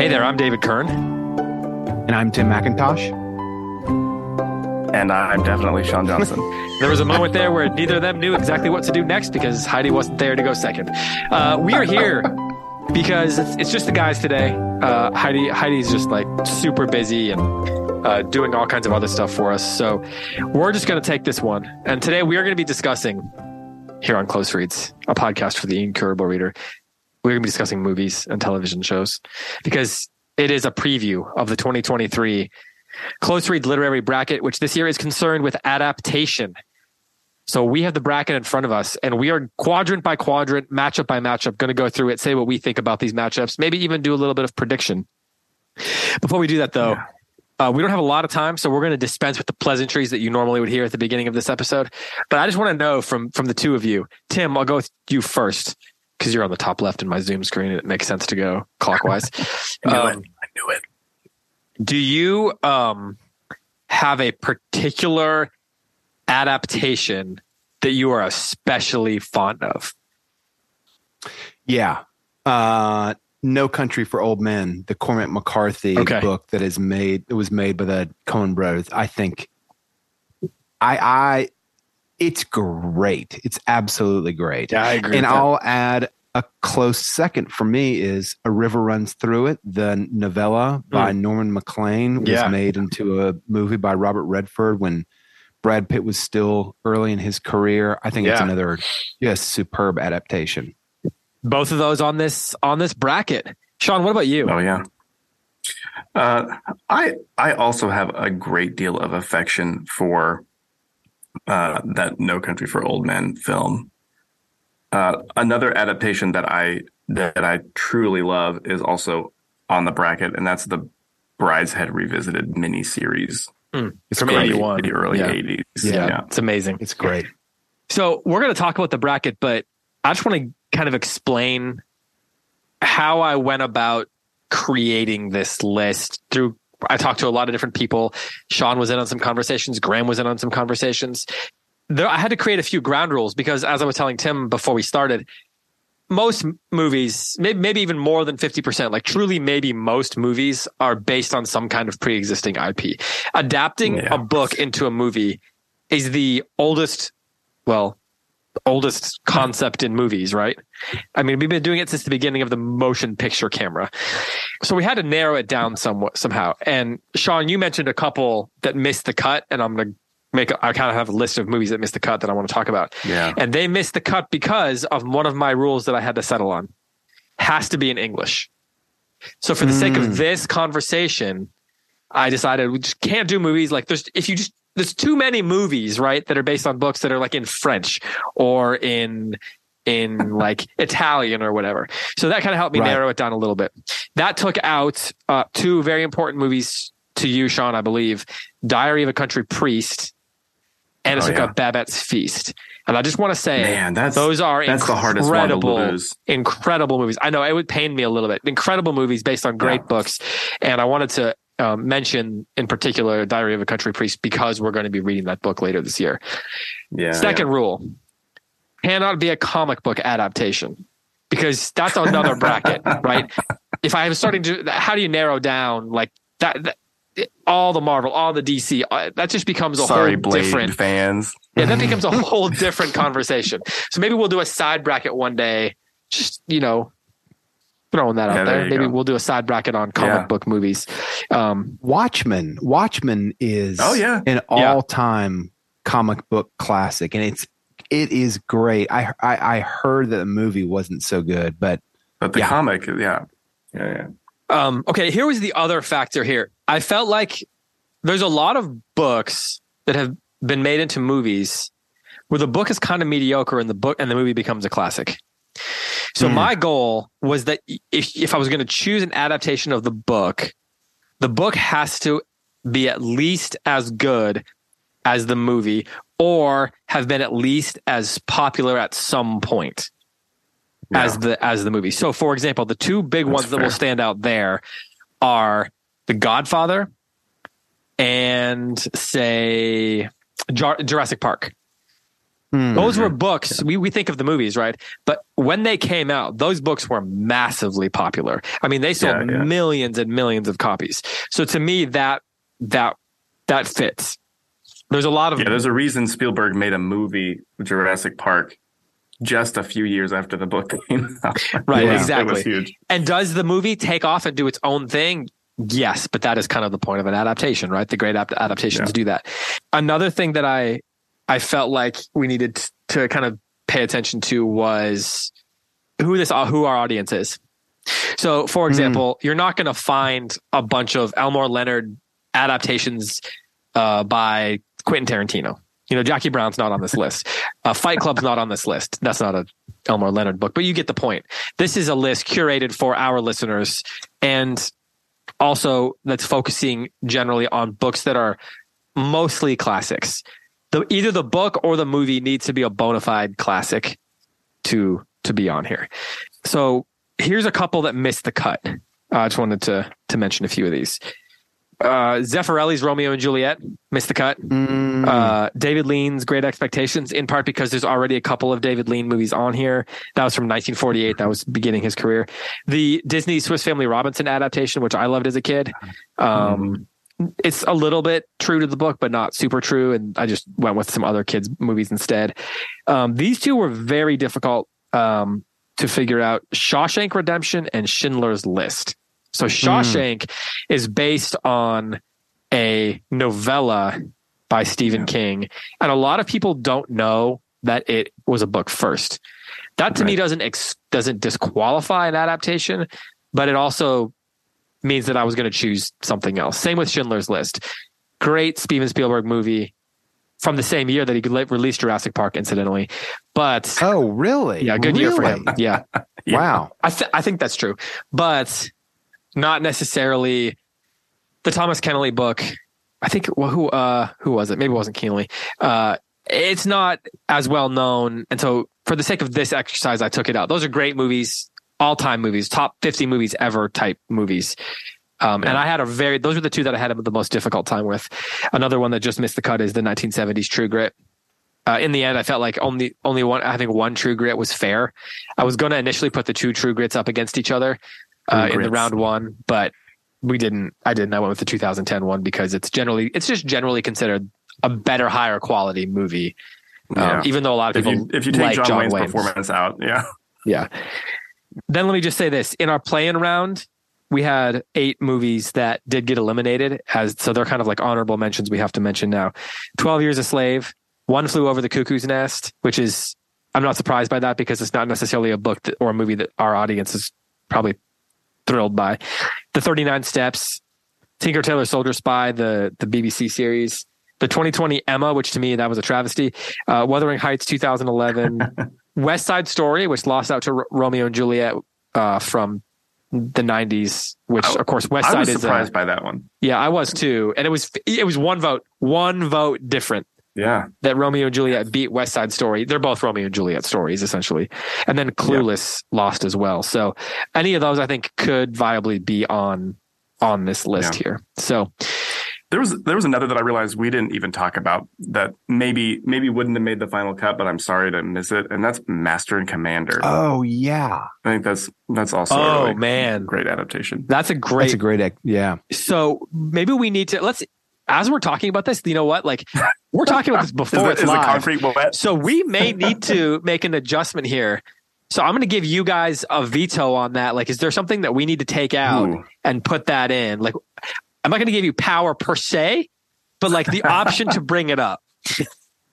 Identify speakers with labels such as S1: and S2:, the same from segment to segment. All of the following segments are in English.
S1: Hey there, I'm David Kern.
S2: And I'm Tim McIntosh.
S3: And I'm definitely Sean Johnson.
S1: there was a moment there where neither of them knew exactly what to do next because Heidi wasn't there to go second. Uh, we are here because it's, it's, just the guys today. Uh, Heidi Heidi's just like super busy and uh, doing all kinds of other stuff for us. So we're just going to take this one. And today we are going to be discussing here on Close Reads, a podcast for the incurable reader. We're going to be discussing movies and television shows because it is a preview of the 2023 Close Read Literary Bracket, which this year is concerned with adaptation. So we have the bracket in front of us and we are quadrant by quadrant, matchup by matchup, going to go through it, say what we think about these matchups, maybe even do a little bit of prediction. Before we do that, though, yeah. Uh, we don't have a lot of time, so we're going to dispense with the pleasantries that you normally would hear at the beginning of this episode. But I just want to know from from the two of you, Tim. I'll go with you first because you're on the top left in my Zoom screen. It makes sense to go clockwise.
S3: I knew um, it. I knew it.
S1: Do you um, have a particular adaptation that you are especially fond of?
S2: Yeah. Uh, no Country for Old Men, the Cormac McCarthy okay. book that is made it was made by the Coen brothers. I think I I it's great. It's absolutely great.
S1: Yeah, I agree.
S2: And I'll add a close second for me is A River Runs Through It, the novella by mm. Norman Maclean was yeah. made into a movie by Robert Redford when Brad Pitt was still early in his career. I think yeah. it's another yes, superb adaptation
S1: both of those on this on this bracket. Sean, what about you?
S3: Oh yeah. Uh, I I also have a great deal of affection for uh, that No Country for Old Men film. Uh, another adaptation that I that I truly love is also on the bracket, and that's the Brideshead Revisited miniseries.
S1: Mm, it's from eighty one,
S3: the early eighties.
S1: Yeah. Yeah. yeah, it's amazing.
S2: It's great.
S1: So we're going to talk about the bracket, but I just want to kind of explain how I went about creating this list through I talked to a lot of different people. Sean was in on some conversations. Graham was in on some conversations. There, I had to create a few ground rules because, as I was telling Tim before we started, most movies, maybe, maybe even more than 50%, like truly maybe most movies are based on some kind of pre-existing IP. Adapting yeah. a book into a movie is the oldest, well, oldest concept in movies, right? I mean, we've been doing it since the beginning of the motion picture camera. So we had to narrow it down somewhat somehow. And Sean, you mentioned a couple that missed the cut, and I'm gonna make a, I kind of have a list of movies that missed the cut that I want to talk about.
S3: Yeah.
S1: And they missed the cut because of one of my rules that I had to settle on. Has to be in English. So for the mm. sake of hmm. this conversation, I decided we just can't do movies like there's if you just there's too many movies, right, that are based on books that are like in French or in in like Italian or whatever. So that kind of helped me right. narrow it down a little bit. That took out uh, two very important movies to you, Sean, I believe: Diary of a Country Priest and it oh, took yeah. out Babette's Feast. And I just want to say,
S3: man, that's
S1: those are
S3: that's
S1: incredible, incredible movies. I know it would pain me a little bit. Incredible movies based on great yeah. books, and I wanted to um, mention in particular Diary of a Country Priest because we're going to be reading that book later this year.
S3: Yeah.
S1: Second
S3: yeah.
S1: rule cannot be a comic book adaptation because that's another bracket, right? If I am starting to, how do you narrow down like that, that all the Marvel, all the DC, uh, that just becomes a
S3: Sorry,
S1: whole
S3: Blade
S1: different
S3: fans.
S1: Yeah, that becomes a whole different conversation. So maybe we'll do a side bracket one day. Just you know, throwing that yeah, out there. there Maybe go. we'll do a side bracket on comic yeah. book movies. Um,
S2: Watchmen. Watchmen is
S3: oh yeah
S2: an all time comic book classic, and it's it is great. I, I I heard that the movie wasn't so good, but
S3: but the comic, yeah, yeah, yeah.
S1: Um, okay, here was the other factor. Here, I felt like there's a lot of books that have been made into movies where the book is kind of mediocre and the book and the movie becomes a classic. So mm. my goal was that if if I was going to choose an adaptation of the book, the book has to be at least as good as the movie or have been at least as popular at some point yeah. as the as the movie. So for example, the two big That's ones fair. that will stand out there are The Godfather and say Jurassic Park. Mm-hmm. Those were books. We, we think of the movies, right? But when they came out, those books were massively popular. I mean, they sold yeah, yeah. millions and millions of copies. So to me, that, that, that fits. There's a lot of.
S3: Yeah, there's a reason Spielberg made a movie, Jurassic Park, just a few years after the book came out.
S1: Right, yeah. exactly. And does the movie take off and do its own thing? Yes, but that is kind of the point of an adaptation, right? The great adaptations yeah. do that. Another thing that I I felt like we needed to kind of pay attention to was who this who our audience is. So, for hmm. example, mm. you're not going to find a bunch of Elmore Leonard adaptations uh, by Quentin Tarantino. You know, Jackie Brown's not on this list. Uh, Fight Club's not on this list. That's not a Elmore Leonard book, but you get the point. This is a list curated for our listeners and also that's focusing generally on books that are mostly classics. The, either the book or the movie needs to be a bona fide classic to to be on here. So here's a couple that missed the cut. Uh, I just wanted to to mention a few of these uh, Zeffirelli's Romeo and Juliet missed the cut. Mm. Uh, David Lean's Great Expectations, in part because there's already a couple of David Lean movies on here. That was from 1948. That was beginning his career. The Disney Swiss Family Robinson adaptation, which I loved as a kid. Um, mm. It's a little bit true to the book, but not super true. And I just went with some other kids' movies instead. Um, these two were very difficult um, to figure out Shawshank Redemption and Schindler's List. So hmm. Shawshank mm. is based on a novella by Stephen yeah. King, and a lot of people don't know that it was a book first. That to right. me doesn't ex- doesn't disqualify an adaptation, but it also means that I was going to choose something else. Same with Schindler's List. Great Steven Spielberg movie from the same year that he released Jurassic Park, incidentally. But
S2: oh, really?
S1: Yeah, good
S2: really?
S1: year for him. Yeah.
S2: wow.
S1: I th- I think that's true, but not necessarily the Thomas Keneally book. I think well, who uh who was it? Maybe it wasn't Keneally. Uh, it's not as well known, and so for the sake of this exercise, I took it out. Those are great movies, all time movies, top fifty movies ever type movies. Um, and I had a very, those are the two that I had the most difficult time with. Another one that just missed the cut is the 1970s True Grit. Uh, in the end, I felt like only only one. I think one True Grit was fair. I was going to initially put the two True Grits up against each other, uh, in the round one, but we didn't. I didn't. I went with the 2010 one because it's generally it's just generally considered a better, higher quality movie. Um, yeah. Um, even though a lot of people,
S3: if you, if you take like John, John Wayne's, Wayne's performance out, yeah,
S1: yeah. Then let me just say this: in our play-in round, we had eight movies that did get eliminated, as so they're kind of like honorable mentions. We have to mention now: Twelve Years a Slave, One Flew Over the Cuckoo's Nest, which is I'm not surprised by that because it's not necessarily a book that, or a movie that our audience is probably thrilled by. The 39 Steps, Tinker Tailor Soldier Spy, the the BBC series, the 2020 Emma, which to me that was a travesty. Uh, Wuthering Heights 2011, West Side Story, which lost out to R- Romeo and Juliet uh, from the 90s, which of course West Side I
S3: was
S1: is
S3: surprised by that one.
S1: Yeah, I was too, and it was it was one vote, one vote different.
S3: Yeah.
S1: That Romeo and Juliet beat West Side Story. They're both Romeo and Juliet stories, essentially. And then Clueless yeah. lost as well. So any of those I think could viably be on on this list yeah. here. So
S3: there was there was another that I realized we didn't even talk about that maybe maybe wouldn't have made the final cut, but I'm sorry to miss it. And that's Master and Commander.
S2: Oh yeah.
S3: I think that's that's also
S1: oh really man
S3: great adaptation.
S1: That's a great
S2: that's a great yeah.
S1: So maybe we need to let's as we're talking about this, you know what? Like we're talking about this before it's live. concrete wet? So we may need to make an adjustment here. So I'm going to give you guys a veto on that. Like, is there something that we need to take out Ooh. and put that in? Like, I'm not going to give you power per se, but like the option to bring it up.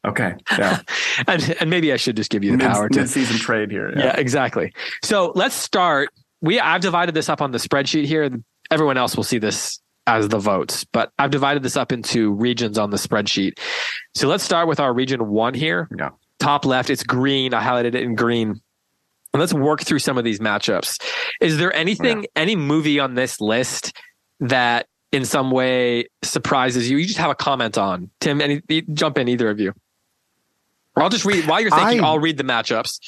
S3: Okay. Yeah.
S1: and and maybe I should just give you the mid, power to
S3: season trade here.
S1: Yeah. yeah, exactly. So let's start. We I've divided this up on the spreadsheet here. Everyone else will see this as the votes, but I've divided this up into regions on the spreadsheet. So let's start with our region one here.
S3: Yeah.
S1: Top left, it's green. I highlighted it in green. And let's work through some of these matchups. Is there anything, yeah. any movie on this list that in some way surprises you? You just have a comment on. Tim, any jump in, either of you. Or I'll just read while you're thinking, I, will read the matchups.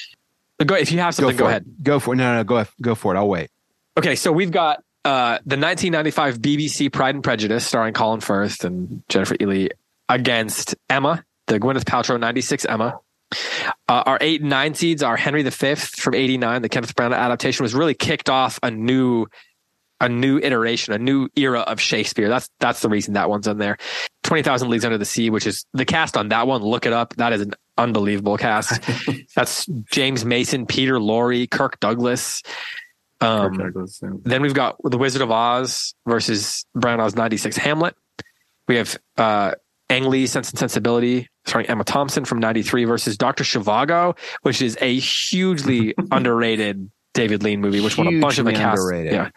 S1: Go if you have something, go,
S2: go
S1: ahead.
S2: Go for it. No, no, go go for it. I'll wait.
S1: Okay, so we've got uh, the 1995 BBC Pride and Prejudice, starring Colin Firth and Jennifer Ehle, against Emma, the Gwyneth Paltrow 96 Emma. Uh, our eight and nine seeds are Henry V from '89. The Kenneth Branagh adaptation was really kicked off a new a new iteration, a new era of Shakespeare. That's that's the reason that one's in there. Twenty Thousand Leagues Under the Sea, which is the cast on that one. Look it up. That is an unbelievable cast. that's James Mason, Peter Lorre, Kirk Douglas. Um, Kirk Douglas yeah. Then we've got The Wizard of Oz versus Branagh's '96 Hamlet. We have uh, Ang Lee, Sense and Sensibility, starring Emma Thompson from '93 versus Doctor Zhivago, which is a hugely underrated David Lean movie, which Hugely won a bunch of the cast. Underrated. Yeah,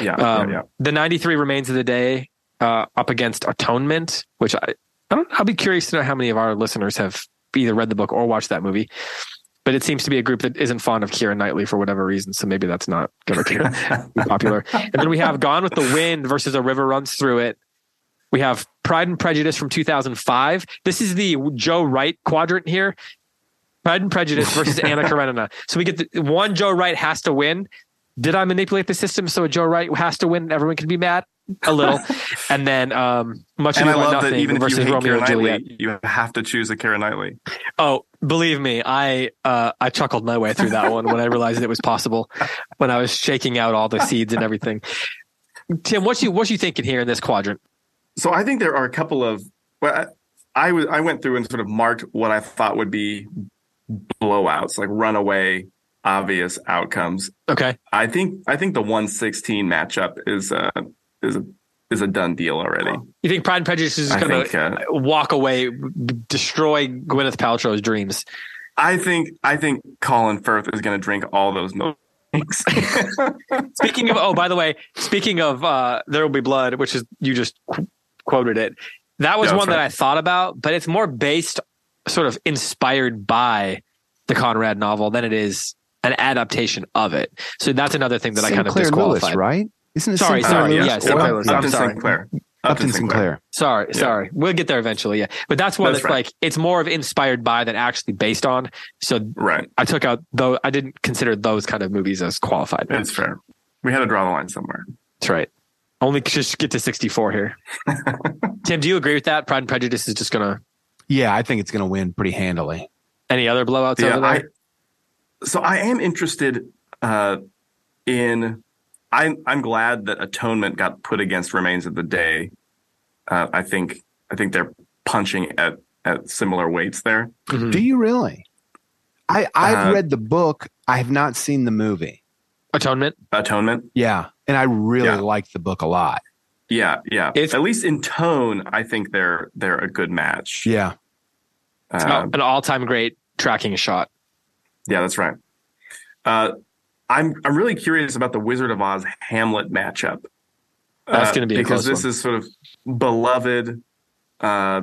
S3: yeah, um, yeah, yeah.
S1: The 93 Remains of the Day uh, up against Atonement, which I, I don't, I'll be curious to know how many of our listeners have either read the book or watched that movie. But it seems to be a group that isn't fond of Keira Knightley for whatever reason. So maybe that's not going to be popular. And then we have Gone with the Wind versus A River Runs Through It. We have Pride and Prejudice from 2005. This is the Joe Wright quadrant here. Pride and Prejudice versus Anna Karenina. So we get the one Joe Wright has to win did I manipulate the system so a Joe Wright has to win and everyone can be mad? A little. and then um, much
S3: and I love that even if you hate Romeo Keira Knightley, you have to choose a Keira Knightley.
S1: Oh, believe me, I uh, I chuckled my way through that one when I realized it was possible. When I was shaking out all the seeds and everything. Tim, what's you what's you thinking here in this quadrant?
S3: So I think there are a couple of well, I, I was I went through and sort of marked what I thought would be blowouts, like runaway obvious outcomes.
S1: Okay.
S3: I think I think the 116 matchup is uh is a is a done deal already.
S1: You think Pride and Prejudice is going to uh, walk away, destroy Gwyneth Paltrow's dreams?
S3: I think I think Colin Firth is going to drink all those milk.
S1: speaking of, oh, by the way, speaking of, uh, there will be blood, which is you just qu- quoted it. That was one right. that I thought about, but it's more based, sort of inspired by the Conrad novel than it is an adaptation of it. So that's another thing that Sinclair I kind of disqualified.
S2: Lewis, right?
S1: Isn't it sorry, Sinclair sorry, yes,
S3: Sinclair Upton Sinclair.
S2: Upton Sinclair.
S1: Sorry, yeah. sorry. We'll get there eventually. Yeah, but that's one that's, that's right. like it's more of inspired by than actually based on. So
S3: right,
S1: I took out though. I didn't consider those kind of movies as qualified.
S3: That's fair. We had to draw the line somewhere.
S1: That's right. Only just get to sixty four here. Tim, do you agree with that? Pride and Prejudice is just gonna.
S2: Yeah, I think it's gonna win pretty handily.
S1: Any other blowouts yeah, over there? I,
S3: so I am interested uh, in. I'm I'm glad that Atonement got put against Remains of the Day. Uh, I think I think they're punching at at similar weights there.
S2: Mm-hmm. Do you really? I I've uh, read the book. I have not seen the movie.
S1: Atonement.
S3: Atonement.
S2: Yeah, and I really yeah. like the book a lot.
S3: Yeah, yeah. It's, At least in tone, I think they're they're a good match.
S2: Yeah.
S1: Uh, an all-time great tracking shot.
S3: Yeah, that's right. Uh, I'm I'm really curious about the Wizard of Oz Hamlet matchup.
S1: That's going to be
S3: uh, because this
S1: one.
S3: is sort of beloved uh,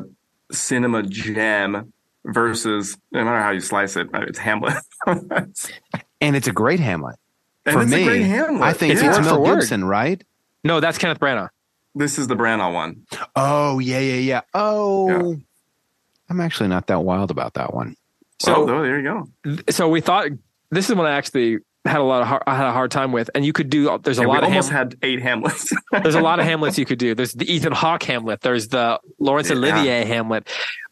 S3: cinema gem versus no matter how you slice it, it's Hamlet,
S2: and it's a great Hamlet. And For me, Hamlet. I think it's, it's Mel Gibson, right?
S1: No, that's Kenneth Branagh.
S3: This is the Branagh one.
S2: Oh yeah, yeah, yeah. Oh, yeah. I'm actually not that wild about that one.
S3: So oh, there you go.
S1: So we thought this is one I actually had a lot of hard, I had a hard time with, and you could do. There's a yeah, lot. of
S3: almost Ham- had eight Hamlets.
S1: there's a lot of Hamlets you could do. There's the Ethan Hawke Hamlet. There's the Laurence yeah. Olivier Hamlet.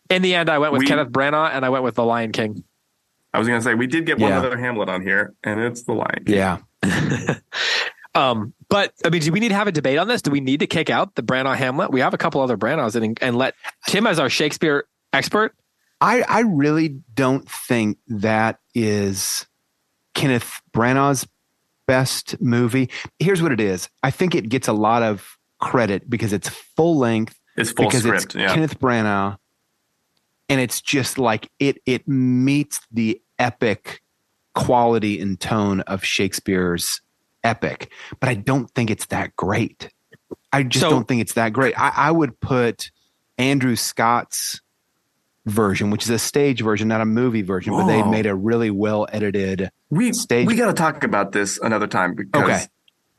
S1: In the end, I went with we, Kenneth Branagh, and I went with The Lion King.
S3: I was going to say we did get one yeah. other Hamlet on here, and it's The Lion King.
S2: Yeah.
S1: um, but I mean, do we need to have a debate on this? Do we need to kick out the Branagh Hamlet? We have a couple other Branaghs, and and let Tim as our Shakespeare expert
S2: I, I really don't think that is Kenneth Branagh's best movie. Here's what it is. I think it gets a lot of credit because it's full length.
S3: It's full
S2: because
S3: script.
S2: It's yeah. Kenneth Branagh, and it's just like it. It meets the epic quality and tone of Shakespeare's epic, but I don't think it's that great. I just so, don't think it's that great. I, I would put Andrew Scott's version, which is a stage version, not a movie version, but they made a really well edited
S3: we,
S2: stage.
S3: We got to talk about this another time because okay.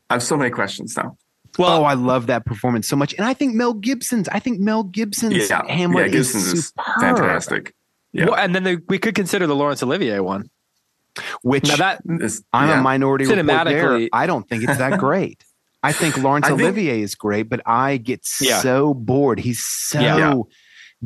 S3: I have so many questions now.
S2: Well, oh, I love that performance so much, and I think Mel Gibson's. I think Mel Gibson's yeah, Hamlet yeah, Gibson's is, is
S3: fantastic.
S1: Yeah. Well, and then the, we could consider the Laurence Olivier one,
S2: which now that is, I'm yeah. a minority cinematically. I don't think it's that great. I think Laurence I Olivier think, is great, but I get so bored. He's so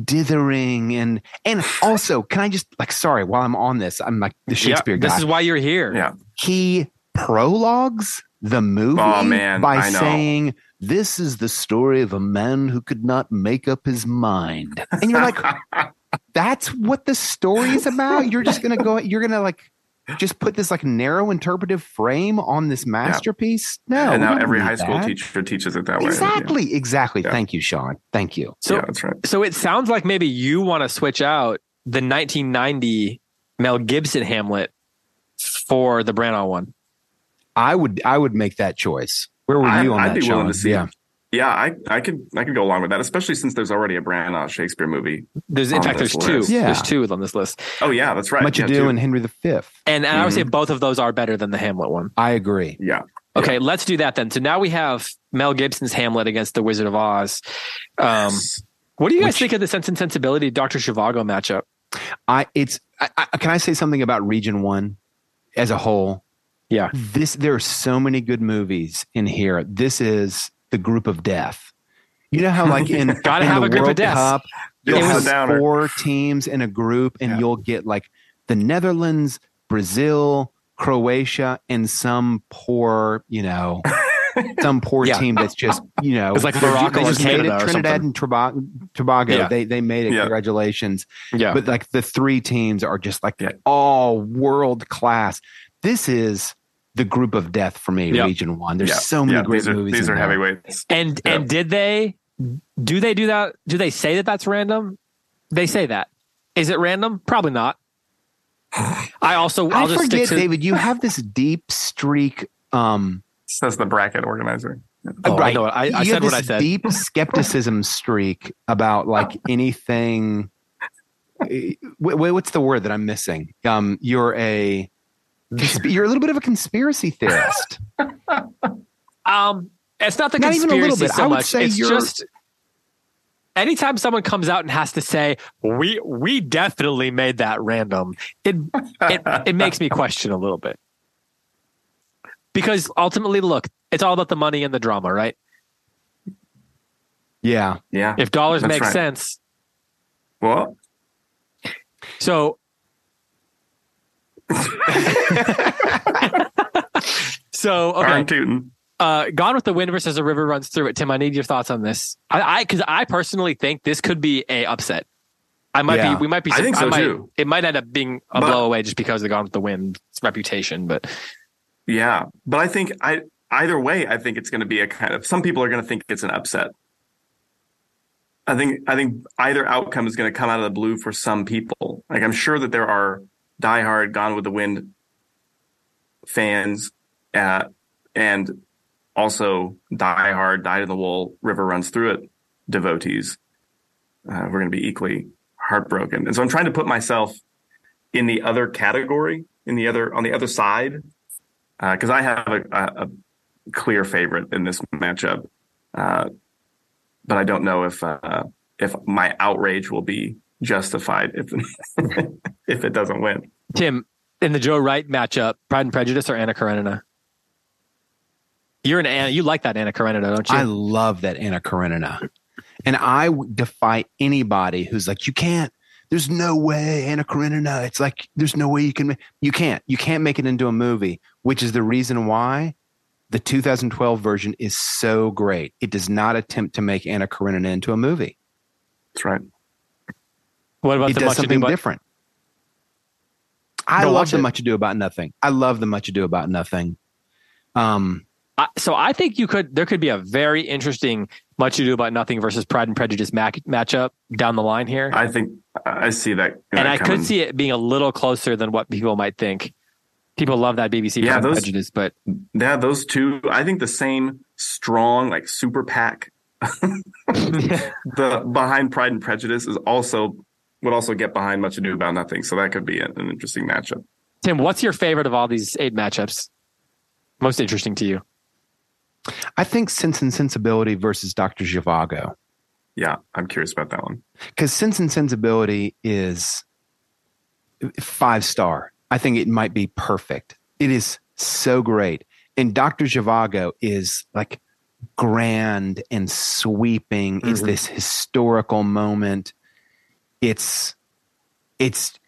S2: dithering and and also can I just like sorry while I'm on this I'm like the Shakespeare
S1: yeah,
S2: guy.
S1: This is why you're here.
S3: Yeah.
S2: He prologues the movie
S3: Oh, man,
S2: by
S3: I know.
S2: saying this is the story of a man who could not make up his mind. And you're like that's what the story is about. You're just gonna go. You're gonna like just put this like narrow interpretive frame on this masterpiece. No,
S3: and now every high school
S2: that.
S3: teacher teaches it that way.
S2: Exactly, exactly.
S3: Yeah.
S2: Thank you, Sean. Thank you.
S1: So
S3: yeah, that's right.
S1: So it sounds like maybe you want to switch out the 1990 Mel Gibson Hamlet for the Branagh one.
S2: I would I would make that choice. Where were
S3: I-
S2: you on
S3: I'd
S2: that,
S3: be
S2: Sean?
S3: willing to see
S2: yeah.
S3: It. Yeah, I, I could I could go along with that, especially since there's already a brand Branagh Shakespeare movie.
S1: There's in fact
S3: this
S1: there's two.
S2: Yeah.
S1: There's two on this list.
S3: Oh yeah, that's right.
S2: Much
S3: yeah,
S2: Ado
S3: two.
S2: and Henry V.
S1: And, and I would say
S3: Mm-hmm.
S1: both of those are better than the Hamlet one.
S2: I agree.
S3: yeah.
S1: Okay, let's do that then. So now we have Mel Gibson's Hamlet against the Wizard of Oz. Um, what do you guys
S2: Which-
S1: think of the Sense and Sensibility Dr. Zhivago matchup?
S2: I it's I, I, can I say something about Region One as a whole?
S1: Yeah.
S2: This there are so many good movies in here. This is the group of death. You know how like in,
S1: Gotta
S2: in
S1: have
S2: the
S1: a group of
S2: World. Cup,
S3: It
S2: you'll
S3: was
S2: have four teams in a group, and
S3: Yeah.
S2: you'll get like the Netherlands, Brazil, Croatia, and some poor, you know, some poor
S1: Yeah.
S2: team that's just you know
S1: It's like Morocco
S2: they just made it. Trinidad and Tobago, Tobago
S1: Yeah.
S2: they they made it.
S3: Yeah.
S2: Congratulations!
S1: Yeah.
S2: But like the three teams are just like all world class. This is the group of death for me.
S1: Yeah.
S2: Region One. There's
S3: yeah.
S2: so many
S3: yeah,
S2: great
S3: these are,
S2: movies.
S3: These are
S2: there.
S3: heavyweights.
S1: And
S3: Yeah.
S1: and did they do they do that? Do they say that that's random? They say that. Is it random? Probably not. I also
S2: I
S1: I'll just
S2: forget,
S1: stick to
S2: David. You have this deep streak. Um,
S3: Says the bracket organizer.
S1: Oh, I
S2: right.
S1: know. I, I said
S2: have
S1: what I said.
S2: Deep skepticism streak about like anything. wait, wh- wh- What's the word that I'm missing? Um, you're a consp- you're a little bit of a conspiracy theorist.
S1: Um, it's not the
S2: Not even a little bit.
S1: so
S2: I would
S1: much.
S2: say
S1: it's
S2: you're-
S1: just anytime someone comes out and has to say we we definitely made that random, it it it makes me question a little bit because ultimately, look, it's all about the money and the drama, right?
S2: Yeah,
S3: Yeah.
S1: If dollars
S3: That's
S1: make
S3: right.
S1: sense,
S3: Well,
S1: so. so okay,
S3: Tootin.
S1: uh, Gone with the Wind versus A River Runs Through It. Tim, I need your thoughts on this. I, I, because I personally think this could be a upset. I might
S2: Yeah.
S1: be. We might be.
S3: I think so,
S1: might,
S3: too.
S1: It might end up being a
S3: But-
S1: blow away just because of Gone with the Wind's reputation. But
S3: Yeah, but I think I either way, I think it's going to be a kind of. Some people are going to think it's an upset. I think I think either outcome is going to come out of the blue for some people. Like I'm sure that there are diehard Gone with the Wind fans, uh, and also diehard Dyed in the Wool River Runs Through It devotees. Uh, we're going to be equally heartbroken, and so I'm trying to put myself in the other category, in the other on the other side, because I have a, a, a clear favorite in this matchup, uh, but I don't know if uh, if my outrage will be justified if if it doesn't win.
S1: Tim, in the Joe Wright matchup, Pride and Prejudice or Anna Karenina? You're an Anna. You like that Anna Karenina, don't you?
S2: I love that Anna Karenina, and I defy anybody who's like, you can't. There's no way Anna Karenina. It's like there's no way you can. ma-" You can't. You can't make it into a movie, which is the reason why the 2012 version is so great. It does not attempt to make Anna Karenina into a movie.
S3: That's right.
S1: What about
S2: It
S1: the
S2: does
S1: Much
S2: something
S1: About-
S2: different. I
S1: Go
S2: love the
S1: it.
S2: Much Ado About Nothing. I love the Much Ado About Nothing. Um,
S1: I, so I think you could. There could be a very interesting Much Ado About Nothing versus Pride and Prejudice match, matchup down the line here.
S3: I think I see that.
S1: and
S3: that
S1: I
S3: coming.
S1: could see it being a little closer than what people might think. People love that BBC
S3: Yeah,
S1: Pride and
S3: those-
S1: Prejudice, but
S3: Yeah, those two. I think the same strong, like super pack the behind Pride and Prejudice is also would also get behind Much Ado About Nothing. So that could be an, an interesting matchup.
S1: Tim, what's your favorite of all these eight matchups? Most interesting to you?
S2: I think Sense and Sensibility versus Dr. Zhivago.
S3: Yeah, I'm curious about that one.
S2: because Sense and Sensibility is five star. I think it might be perfect. It is so great. And Dr. Zhivago is like grand and sweeping. It's
S1: Mhm.
S2: this historical moment. It's it's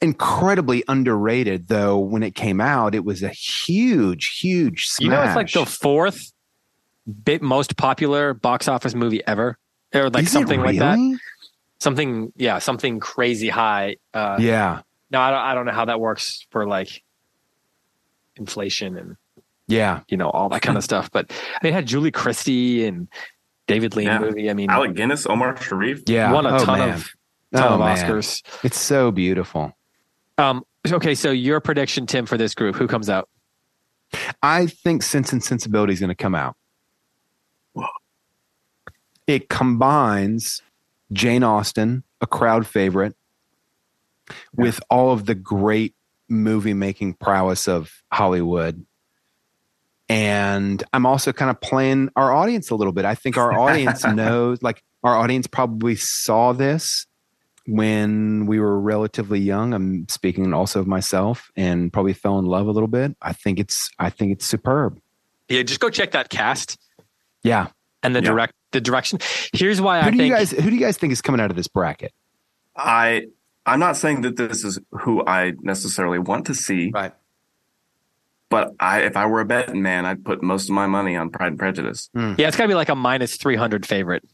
S2: incredibly underrated though when it came out it was a huge huge smash.
S1: you know it's like the fourth bit most popular box office movie ever or like
S2: Is it
S1: something like that something yeah something crazy high uh
S2: yeah
S1: no I don't, I don't know how that works for like inflation and
S2: yeah
S1: you know all that kind of stuff but I mean, it had julie christie and david lean
S3: Yeah.
S1: movie i mean
S3: Alec Guinness, Omar Sharif.
S2: yeah
S1: won a
S2: Oh,
S1: ton
S2: man.
S1: of ton
S2: Oh,
S1: of
S2: man.
S1: oscars
S2: it's so beautiful
S1: um okay so your prediction tim for this group who comes out
S2: I think Sense and Sensibility is going to come out.
S3: Whoa.
S2: It combines Jane Austen, a crowd favorite, with all of the great movie making prowess of Hollywood. And I'm also kind of playing our audience a little bit. I think our audience knows, like, our audience probably saw this when we were relatively young. I'm speaking also of myself and probably fell in love a little bit. I think it's I think it's superb.
S1: yeah just go check that cast
S2: Yeah.
S1: and the
S3: Yeah.
S1: direct the direction here's why
S2: Who
S1: i
S2: do
S1: think
S2: you guys who do you guys think is coming out of this bracket?
S3: I I'm not saying that this is who I necessarily want to see,
S2: Right.
S3: but I if I were a betting man, I'd put most of my money on Pride and Prejudice. Hmm.
S1: yeah it's got to be like a minus 300 favorite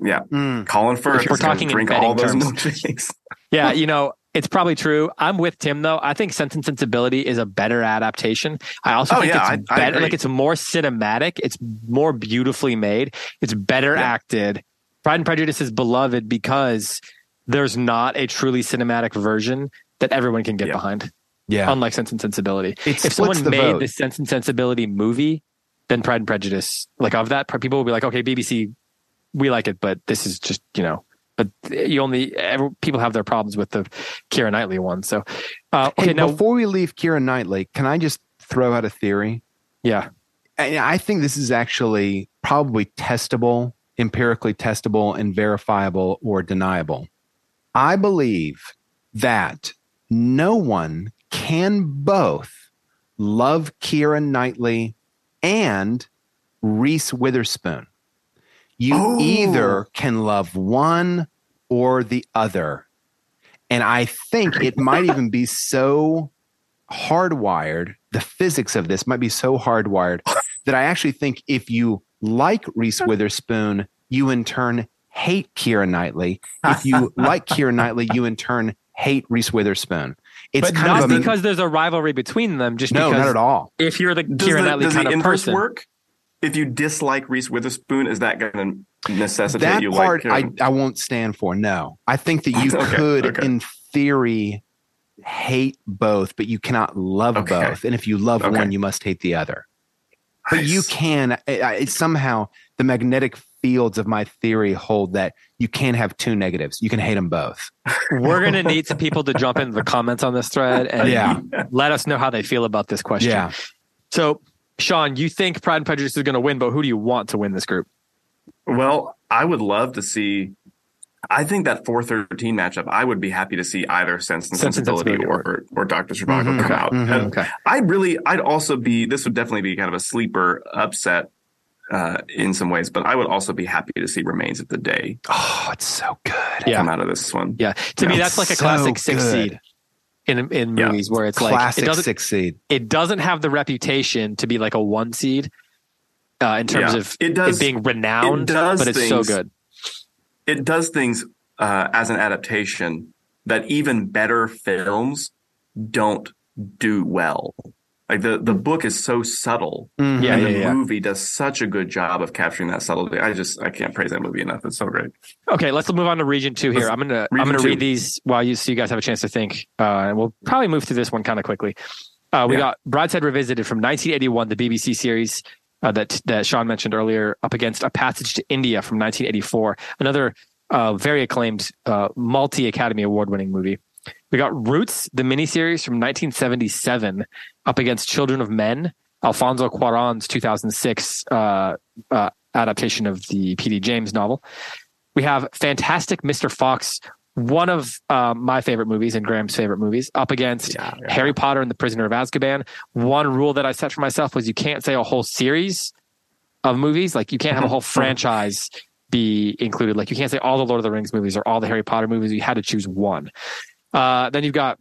S3: Yeah,
S2: Mm.
S3: Colin Firth.
S1: we're talking in
S3: drink all those
S1: betting
S3: milkshakes.
S1: Yeah, you know, it's probably true. I'm with Tim though. I think Sense and Sensibility is a better adaptation. I also
S3: Oh,
S1: think
S3: yeah,
S1: it's
S3: I- I
S1: better
S3: agree.
S1: like it's more cinematic, it's more beautifully made, it's better
S3: Yeah.
S1: acted. Pride and Prejudice is beloved because there's not a truly cinematic version that everyone can get
S3: Yeah.
S1: behind.
S2: Yeah.
S1: Unlike Sense and Sensibility.
S2: It
S1: if someone
S2: the
S1: made
S2: vote.
S1: the Sense and Sensibility movie, then Pride and Prejudice, like of that, people will be like, okay, BBC, we like it, but this is just, you know, but you only, every, people have their problems with the Keira Knightley one. So, uh, okay,
S2: Hey,
S1: now,
S2: before we leave Keira Knightley, can I just throw out a theory?
S1: yeah,
S2: I, I think this is actually probably testable, empirically testable, and verifiable or deniable. I believe that no one can both love Keira Knightley and Reese Witherspoon. You
S3: Oh.
S2: either can love one or the other. And I think it might even be so hardwired, the physics of this might be so hardwired that I actually think if you like Reese Witherspoon, you in turn hate Keira Knightley. If you like Keira Knightley, you in turn hate Reese Witherspoon. It's
S1: but
S2: kind
S1: not
S2: of a,
S1: because there's a rivalry between them, just
S2: no,
S1: because
S2: not at all.
S1: if you're the
S3: Does
S1: Kira
S3: the,
S1: Knightley
S3: does
S1: kind
S3: the
S1: of person,
S3: work? If you dislike Reese Witherspoon, is that going to necessitate
S2: That
S3: you
S2: part
S3: like?
S2: I, I won't stand for. No, I think that you
S3: Okay,
S2: could,
S3: okay.
S2: in theory, hate both, but you cannot love
S3: Okay.
S2: both. And if you love
S3: Okay.
S2: one, you must hate the other. But you can I- I- somehow the magnetic fields of my theory hold that you can't have two negatives. You can hate them both.
S1: we're going to need some people to jump into the comments on this thread and
S2: Yeah.
S1: let us know how they feel about this question.
S2: Yeah.
S1: So, Sean, you think Pride and Prejudice is going to win, but who do you want to win this group?
S3: Well, I would love to see. I think that 413 matchup, I would be happy to see either Sense and
S1: Sense
S3: Sensibility,
S1: Sensibility
S3: or, or Dr. Zhivago
S2: Mhm.
S3: come out.
S2: Mhm.
S1: Okay.
S3: I'd really, I'd also be, this would definitely be kind of a sleeper upset uh, in some ways, but I would also be happy to see Remains of the Day
S2: Oh, it's so good.
S1: Yeah.
S3: come out of this one.
S1: Yeah. To me, that's like a
S2: So
S1: classic six
S2: good.
S1: seed in in
S3: Yeah.
S1: movies where it's like it doesn't
S2: six seed.
S1: it doesn't have the reputation to be like a one seed uh, in terms
S3: Yeah.
S1: of
S3: It does-
S1: it being renowned,
S3: it does
S1: but it's so
S3: things-
S1: good.
S3: It does things uh, as an adaptation that even better films don't do well. Like the, the book is so subtle
S2: Mhm.
S1: Yeah,
S3: and
S1: yeah,
S3: the
S1: yeah.
S3: movie does such a good job of capturing that subtlety. I just I can't praise that movie enough. It's so great.
S1: Okay, let's move on to region two here.
S3: Let's-
S1: I'm gonna I'm gonna
S3: two.
S1: read these while you so you guys have a chance to think. Uh, and we'll probably move through this one kind of quickly. Uh, we got Brideshead Revisited from 1981, the BBC series uh, that that Sean mentioned earlier, up against A Passage to India from 1984, another uh, very acclaimed uh, multi Academy Award winning movie. We got Roots, the miniseries from 1977, up against Children of Men, Alfonso Cuarón's 2006 uh, uh, adaptation of the P.D. James novel. We have Fantastic Mr. Fox, one of uh, my favorite movies and Graham's favorite movies, up against
S3: Yeah, yeah.
S1: Harry Potter and the Prisoner of Azkaban. One rule that I set for myself was you can't say a whole series of movies, like you can't have a whole franchise be included. Like you can't say all the Lord of the Rings movies or all the Harry Potter movies. You had to choose one. Uh, then you've got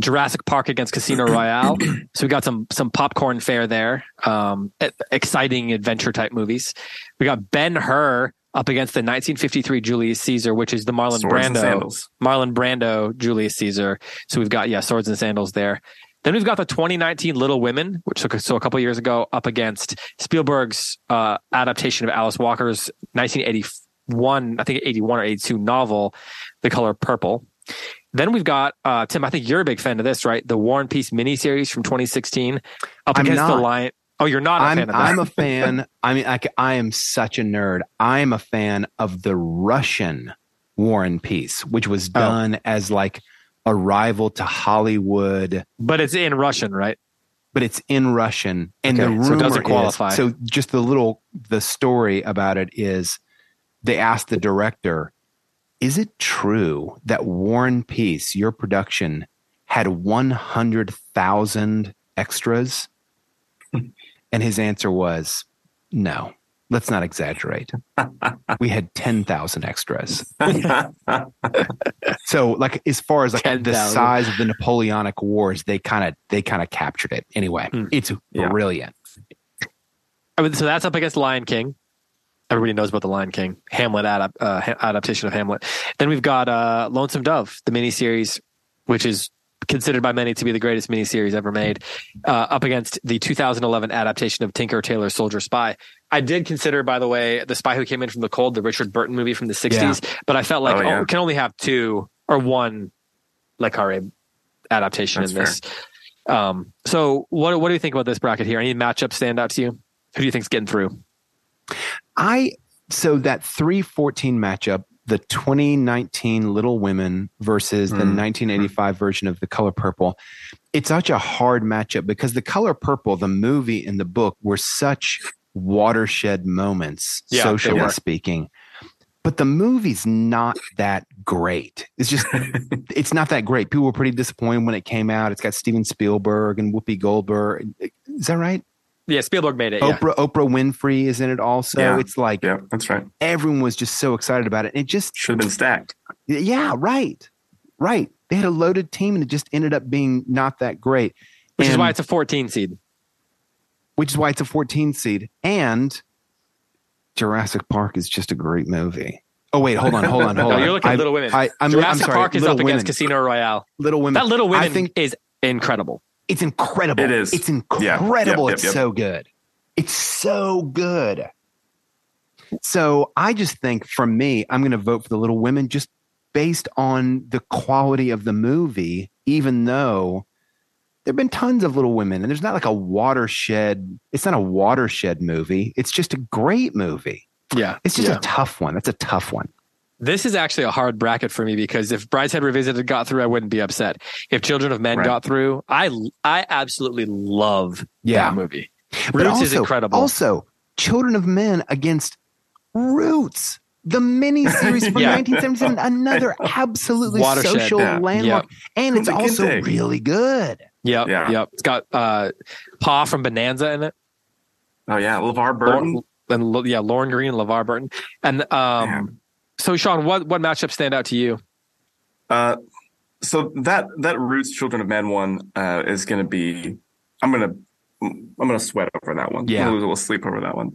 S1: Jurassic Park against Casino Royale. so we got some some popcorn fare there. Um, exciting adventure type movies. We got Ben Hur up against the 1953 Julius Caesar, which is the Marlon Swords Brando, Marlon Brando Julius Caesar. So we've got yeah, swords and sandals there. Then we've got the 2019 Little Women, which took so a couple years ago, up against Spielberg's uh, adaptation of Alice Walker's 1981, I think 81 or 82 novel, The Color Purple. Then we've got uh, Tim. I think you're a big fan of this, right? The War and Peace miniseries from 2016, up I'm against not. the Lion. Oh, you're not a
S2: I'm,
S1: fan of that.
S2: I'm a fan. I mean, I, I am such a nerd. I'm a fan of the Russian War and Peace, which was oh. done oh. as like a rival to Hollywood.
S1: But it's in Russian, right?
S2: But it's in Russian, and okay, the rumor so doesn't qualify. Is, so just the little the story about it is, they asked the director, "Is it true that War and Peace, your production, had one hundred thousand extras?" and his answer was, "No." let's not exaggerate. we had 10,000 extras. so like as far as like 10, the size of the Napoleonic wars, they kind of they kind of captured it. Anyway, hmm. it's yeah. brilliant.
S1: I mean, so that's up against Lion King. Everybody knows about the Lion King Hamlet adap- uh, adaptation of Hamlet. Then we've got uh, Lonesome Dove, the miniseries, which is considered by many to be the greatest miniseries ever made, uh, up against the 2011 adaptation of Tinker Tailor Soldier Spy. I did consider, by the way, The Spy Who Came in from the Cold, the Richard Burton movie from the 60s, yeah. but I felt like oh, yeah. oh, we can only have two or one Le Carre adaptation That's in this. Um, so, what what do you think about this bracket here? Any matchups stand out to you? Who do you think's getting through?
S2: I so that three fourteen matchup the 2019 Little Women versus the mm. 1985 version of The Color Purple. It's such a hard matchup because The Color Purple, the movie and the book, were such watershed moments, yeah, socially speaking. But the movie's not that great. It's just, it's not that great. People were pretty disappointed when it came out. It's got Steven Spielberg and Whoopi Goldberg. Is that right?
S1: Yeah, Spielberg made it.
S2: Oprah
S1: yeah.
S2: Oprah Winfrey is in it also. Yeah. It's like
S3: yeah, that's right.
S2: Everyone was just so excited about it. It just
S3: should have been stacked.
S2: Yeah, right, right. They had a loaded team, and it just ended up being not that great.
S1: Which and, is why it's a 14 seed.
S2: Which is why it's a 14 seed, and Jurassic Park is just a great movie. Oh wait, hold on, hold on, hold no,
S1: on. You're looking at Little Women. I, I, Jurassic I'm sorry, Park is Little up Women. against Casino Royale.
S2: Little Women.
S1: That Little Women I think, is incredible.
S2: It's incredible.
S3: It is.
S2: It's incredible. Yeah, yep, it's yep. so good. It's so good. So I just think for me, I'm going to vote for the Little Women just based on the quality of the movie, even though there have been tons of Little Women and there's not like a watershed. It's not a watershed movie. It's just a great movie.
S1: Yeah.
S2: It's just
S1: yeah.
S2: a tough one. That's a tough one.
S1: This is actually a hard bracket for me because if Brideshead Revisited got through, I wouldn't be upset. If Children of Men right. got through, I I absolutely love yeah. that movie. Roots also, is incredible.
S2: Also, Children of Men against Roots, the miniseries from yeah. 1977, another absolutely Watershed, social yeah. landmark, yep. and it's also really good.
S1: Yep, yeah, yep. It's got uh, Pa from Bonanza in it.
S3: Oh yeah, LeVar Burton.
S1: and yeah, Lorne Greene, LeVar Burton, and um. So, Sean, what what matchups stand out to you?
S3: Uh, so that that Roots Children of Men one uh, is going to be. I'm going to I'm going to sweat over that one.
S2: Yeah,
S3: we'll, sleep over that one.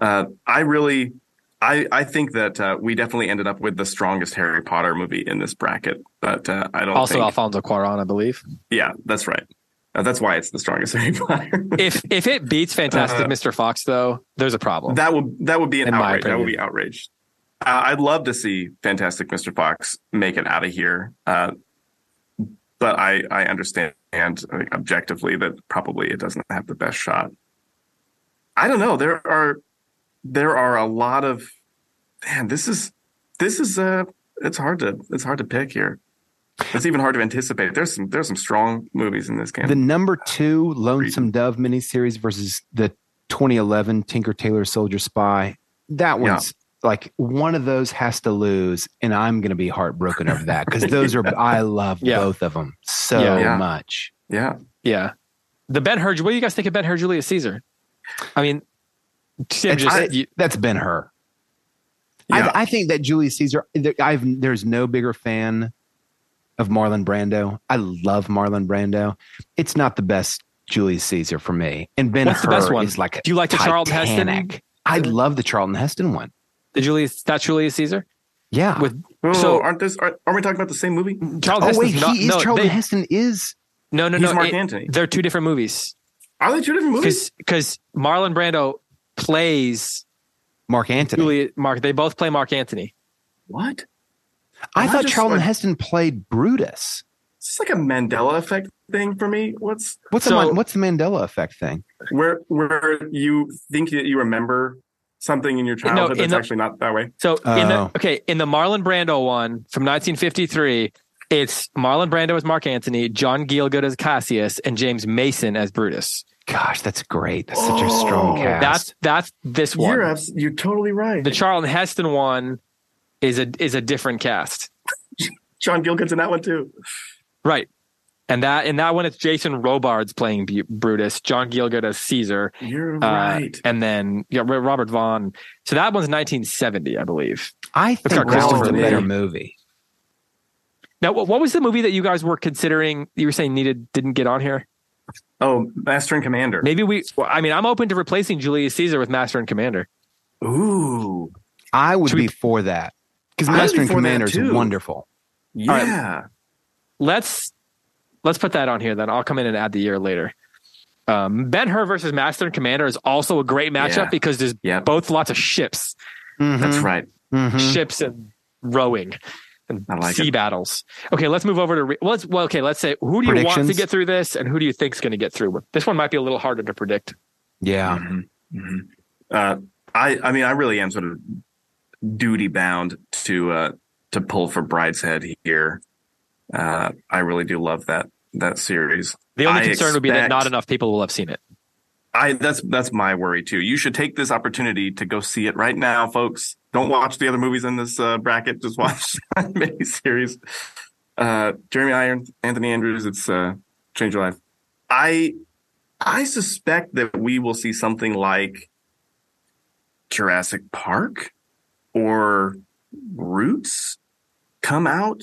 S3: Uh, I really, I I think that uh, we definitely ended up with the strongest Harry Potter movie in this bracket, but uh, I don't.
S1: Also,
S3: think,
S1: Alfonso Cuarón, I believe.
S3: Yeah, that's right. Uh, that's why it's the strongest Harry Potter.
S1: if if it beats Fantastic Mr. Fox, though, there's a problem.
S3: That would that would be an outrage. That would be outrage. Uh, I'd love to see Fantastic Mr. Fox make it out of here, uh, but I I understand objectively that probably it doesn't have the best shot. I don't know. There are there are a lot of man. This is this is uh it's hard to it's hard to pick here. It's even hard to anticipate. There's some there's some strong movies in this game.
S2: The number two Lonesome Dove miniseries versus the 2011 Tinker Tailor Soldier Spy. That one's like one of those has to lose, and I'm going to be heartbroken over that because those are I love yeah. both of them so yeah. much.
S3: Yeah,
S1: yeah. The Ben Hur. What do you guys think of Ben Hur Julius Caesar? I mean,
S2: Tim just I, you, that's Ben Hur. Yeah. I, I, think that Julius Caesar. I've there's no bigger fan of Marlon Brando. I love Marlon Brando. It's not the best Julius Caesar for me. And Ben What's Hur the best one? is like
S1: do you like the Charlton Heston?
S2: I love the Charlton Heston one.
S1: The Julius that's Julius Caesar.
S2: Yeah.
S3: With oh, so aren't this aren't, aren't, we talking about the same movie?
S2: Charlton oh wait, not, he is no, Charlton they, Heston is
S1: no no
S3: no.
S1: He's
S3: Mark it, Antony.
S1: They're two different movies.
S3: Are they two different movies?
S1: Because Marlon Brando plays
S2: Mark Antony.
S1: Julia, Mark. They both play Mark Antony.
S3: What?
S2: I, I thought Charlton like, Heston played Brutus.
S3: It's like a Mandela effect thing for me. What's
S2: what's so, the what's the Mandela effect thing?
S3: Where where you think that you remember something in your childhood no, in that's the, actually not that way.
S1: So oh. in the oh. okay in the Marlon Brando one from 1953, it's Marlon Brando as Mark Antony, John Gielgud as Cassius, and James Mason as Brutus.
S2: Gosh, that's great. That's such a oh. strong oh. cast.
S1: That's that's this one.
S3: You're you're totally right.
S1: The Charlton Heston one is a is a different cast.
S3: John Gielgud's in that one too.
S1: Right. And that in that one, it's Jason Robards playing B- Brutus, John Gielgud as Caesar.
S3: You're uh, right.
S1: And then yeah, Robert Vaughn. So that one's 1970, I believe.
S2: I think that was a better movie.
S1: Now, what was the movie that you guys were considering? You were saying needed didn't get on here.
S3: Oh, Master and Commander.
S1: Maybe we. Well, I mean, I'm open to replacing Julius Caesar with Master and Commander.
S3: Ooh,
S2: I would Should be we, for that because Master and Commander is wonderful.
S3: Yeah.
S1: Right, let's let's put that on here. Then I'll come in and add the year later. Um, ben Hur versus Master and Commander is also a great matchup yeah. because there's yep. both lots of ships.
S3: Mm-hmm. That's right.
S1: Mm-hmm. Ships and rowing and like sea it. battles. Okay, let's move over to re- well, let's well, okay. Let's say who do you want to get through this, and who do you think is going to get through? This one might be a little harder to predict.
S2: Yeah. Mm-hmm.
S3: mm-hmm. Uh, I I mean I really am sort of duty bound to uh, to pull for Brideshead here. Uh, I really do love that that series.
S1: The only I concern expect, would be that not enough people will have seen it.
S3: I that's that's my worry too. You should take this opportunity to go see it right now, folks. Don't watch the other movies in this uh, bracket. Just watch the series. Uh, Jeremy Irons, Anthony Andrews. It's uh, change your life. I I suspect that we will see something like Jurassic Park or Roots come out.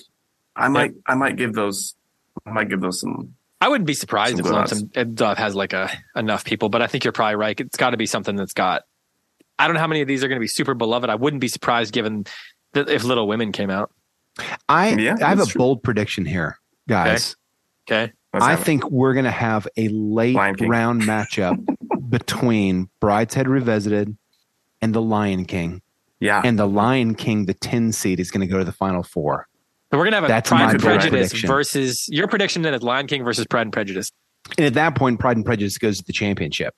S3: I might I might give those I might give those some
S1: I wouldn't be surprised if Lonesome Dove has like a enough people, but I think you're probably right. It's got to be something that's got. I don't know how many of these are going to be super beloved. I wouldn't be surprised given that if Little Women came out.
S2: I yeah, I have a true. bold prediction here, guys.
S1: Okay. okay.
S2: I think we're going to have a late round matchup between Brideshead Revisited and the Lion King.
S3: Yeah.
S2: And the Lion King, the 10 seed, is going to go to the final four.
S1: So we're gonna have a That's Pride and Prejudice prediction. versus your prediction then is Lion King versus Pride and Prejudice.
S2: And at that point, Pride and Prejudice goes to the championship,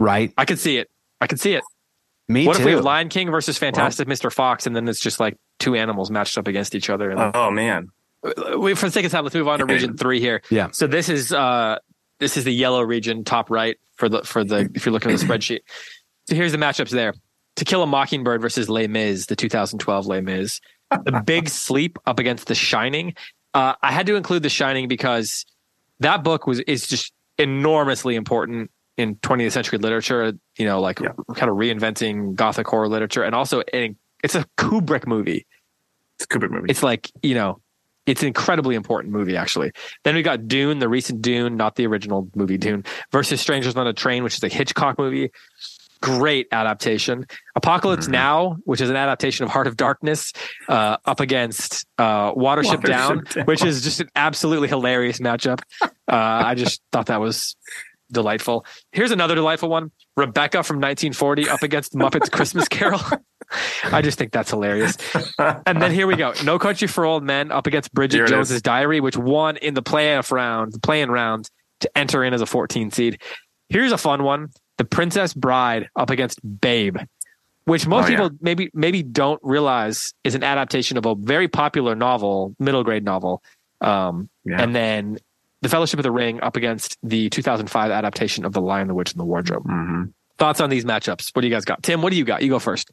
S2: right?
S1: I could see it. I could see it.
S2: Me
S1: what
S2: too.
S1: if we have Lion King versus Fantastic well, Mr. Fox, and then it's just like two animals matched up against each other?
S3: And, oh man!
S1: We, for the sake of time, let's move on to Region Three here.
S2: Yeah.
S1: So this is uh this is the yellow region, top right for the for the if you're looking at the spreadsheet. So here's the matchups there: To Kill a Mockingbird versus Les Mis, the 2012 Les Mis the Big Sleep up against The Shining. Uh, I had to include The Shining because that book was is just enormously important in 20th century literature. You know, like yeah. kind of reinventing Gothic horror literature, and also it's a Kubrick movie.
S3: It's a Kubrick movie.
S1: It's like you know, it's an incredibly important movie actually. Then we got Dune, the recent Dune, not the original movie Dune, versus Strangers on a Train, which is a Hitchcock movie great adaptation. Apocalypse mm-hmm. Now, which is an adaptation of Heart of Darkness, uh, up against uh, Watership, Watership Down, Down, which is just an absolutely hilarious matchup. Uh, I just thought that was delightful. Here's another delightful one: Rebecca from 1940 up against Muppets Christmas Carol. I just think that's hilarious. And then here we go: No Country for Old Men up against Bridget Jones's is. Diary, which won in the playoff round, the play-in round to enter in as a 14 seed. Here's a fun one. The Princess Bride up against Babe, which most oh, people yeah. maybe maybe don't realize is an adaptation of a very popular novel, middle grade novel. Um, yeah. And then The Fellowship of the Ring up against the 2005 adaptation of The Lion, the Witch, and the Wardrobe.
S3: Mm-hmm.
S1: Thoughts on these matchups? What do you guys got? Tim, what do you got? You go first.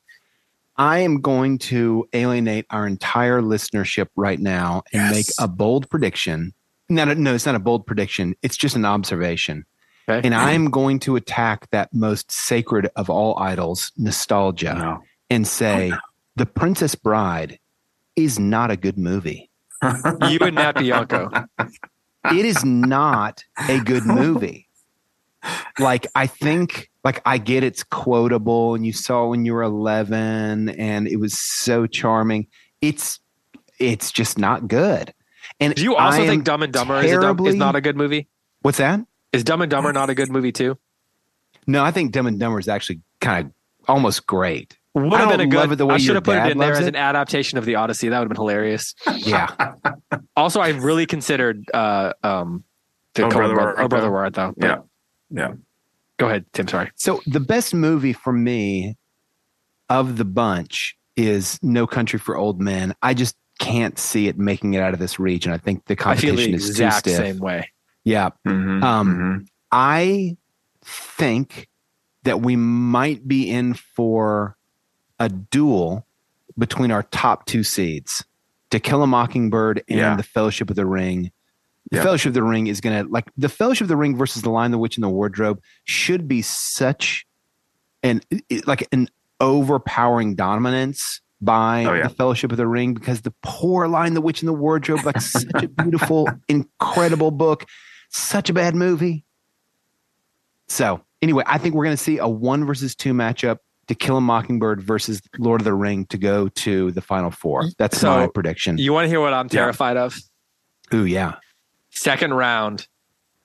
S2: I am going to alienate our entire listenership right now and yes. make a bold prediction. No, no, it's not a bold prediction. It's just an observation. Okay. And I'm going to attack that most sacred of all idols, nostalgia, no. and say, oh, no. The Princess Bride is not a good movie.
S1: you and Nat Bianco.
S2: It is not a good movie. Like I think like I get it's quotable and you saw when you were 11 and it was so charming. It's it's just not good. And
S1: do you also think Dumb and Dumber terribly, is, dumb, is not a good movie?
S2: What's that?
S1: Is Dumb and Dumber not a good movie too?
S2: No, I think Dumb and Dumber is actually kind of almost great.
S1: Would have been a good. I should have put it in there as an adaptation of the Odyssey. That would have been hilarious.
S2: Yeah.
S1: also, I really considered uh, um,
S3: the oh, brother,
S1: brother, oh, brother, War though.
S3: Yeah. Yeah.
S1: Go ahead, Tim. Sorry.
S2: So the best movie for me of the bunch is No Country for Old Men. I just can't see it making it out of this region. I think the competition I feel the is exact too stiff.
S1: same way.
S2: Yeah. Mm-hmm, um, mm-hmm. I think that we might be in for a duel between our top two seeds To Kill a Mockingbird and yeah. The Fellowship of the Ring. The yeah. Fellowship of the Ring is going to, like, The Fellowship of the Ring versus The Lion, the Witch, and the Wardrobe should be such an, like, an overpowering dominance by oh, yeah. the Fellowship of the Ring because the poor Lion, the Witch, and the Wardrobe, like such a beautiful, incredible book, such a bad movie. So anyway, I think we're going to see a one versus two matchup to Kill a Mockingbird versus Lord of the Ring to go to the final four. That's so my prediction.
S1: You want to hear what I'm terrified yeah. of?
S2: Ooh, yeah.
S1: Second round,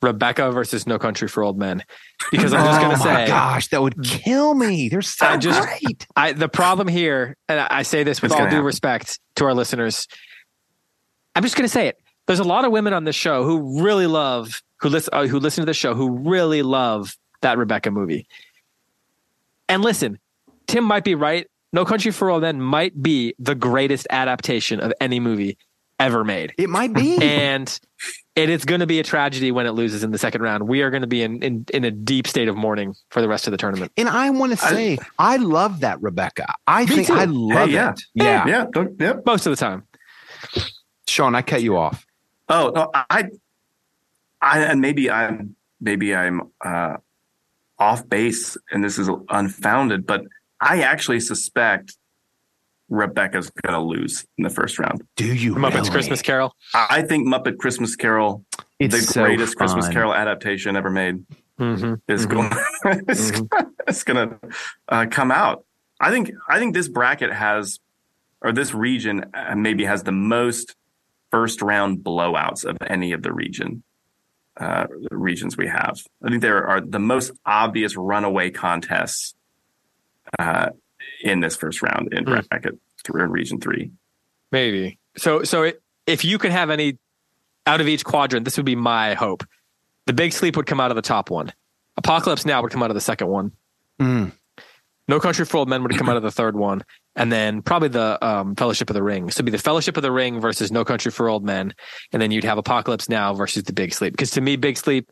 S1: Rebecca versus No Country for Old Men. Because I'm just going to oh say,
S2: gosh, that would kill me. They're so I just, great.
S1: I, the problem here, and I say this with all due happen. respect to our listeners, I'm just going to say it. There's a lot of women on this show who really love, who listen, uh, who listen to the show, who really love that Rebecca movie. And listen, Tim might be right. No Country for Old Men might be the greatest adaptation of any movie ever made.
S2: It might be.
S1: And it is going to be a tragedy when it loses in the second round. We are going to be in, in, in a deep state of mourning for the rest of the tournament.
S2: And I want to say, I, I, love that Rebecca. I think too. I love hey,
S3: yeah.
S2: it.
S3: Yeah. Yeah. Yeah. yeah.
S1: Most of the time.
S2: Sean, I cut you off.
S3: Oh, no, I, I, and maybe I'm, maybe I'm, uh, off base and this is unfounded, but I actually suspect Rebecca's going to lose in the first round.
S2: Do you?
S1: Muppets
S2: really?
S1: Christmas Carol.
S3: I think Muppet Christmas Carol, it's the so greatest fun. Christmas Carol adaptation ever made, mm-hmm. is mm-hmm. going. it's, mm-hmm. it's going to uh, come out. I think. I think this bracket has, or this region uh, maybe has the most first round blowouts of any of the region uh, regions we have. I think there are the most obvious runaway contests uh, in this first round in mm. bracket in region three.
S1: Maybe so. So it, if you could have any out of each quadrant, this would be my hope. The Big Sleep would come out of the top one. Apocalypse Now would come out of the second one. Mm. No Country for Old Men would come out of the third one, and then probably the um, Fellowship of the Ring. So it'd be the Fellowship of the Ring versus No Country for Old Men, and then you'd have Apocalypse Now versus the Big Sleep. Because to me, Big Sleep,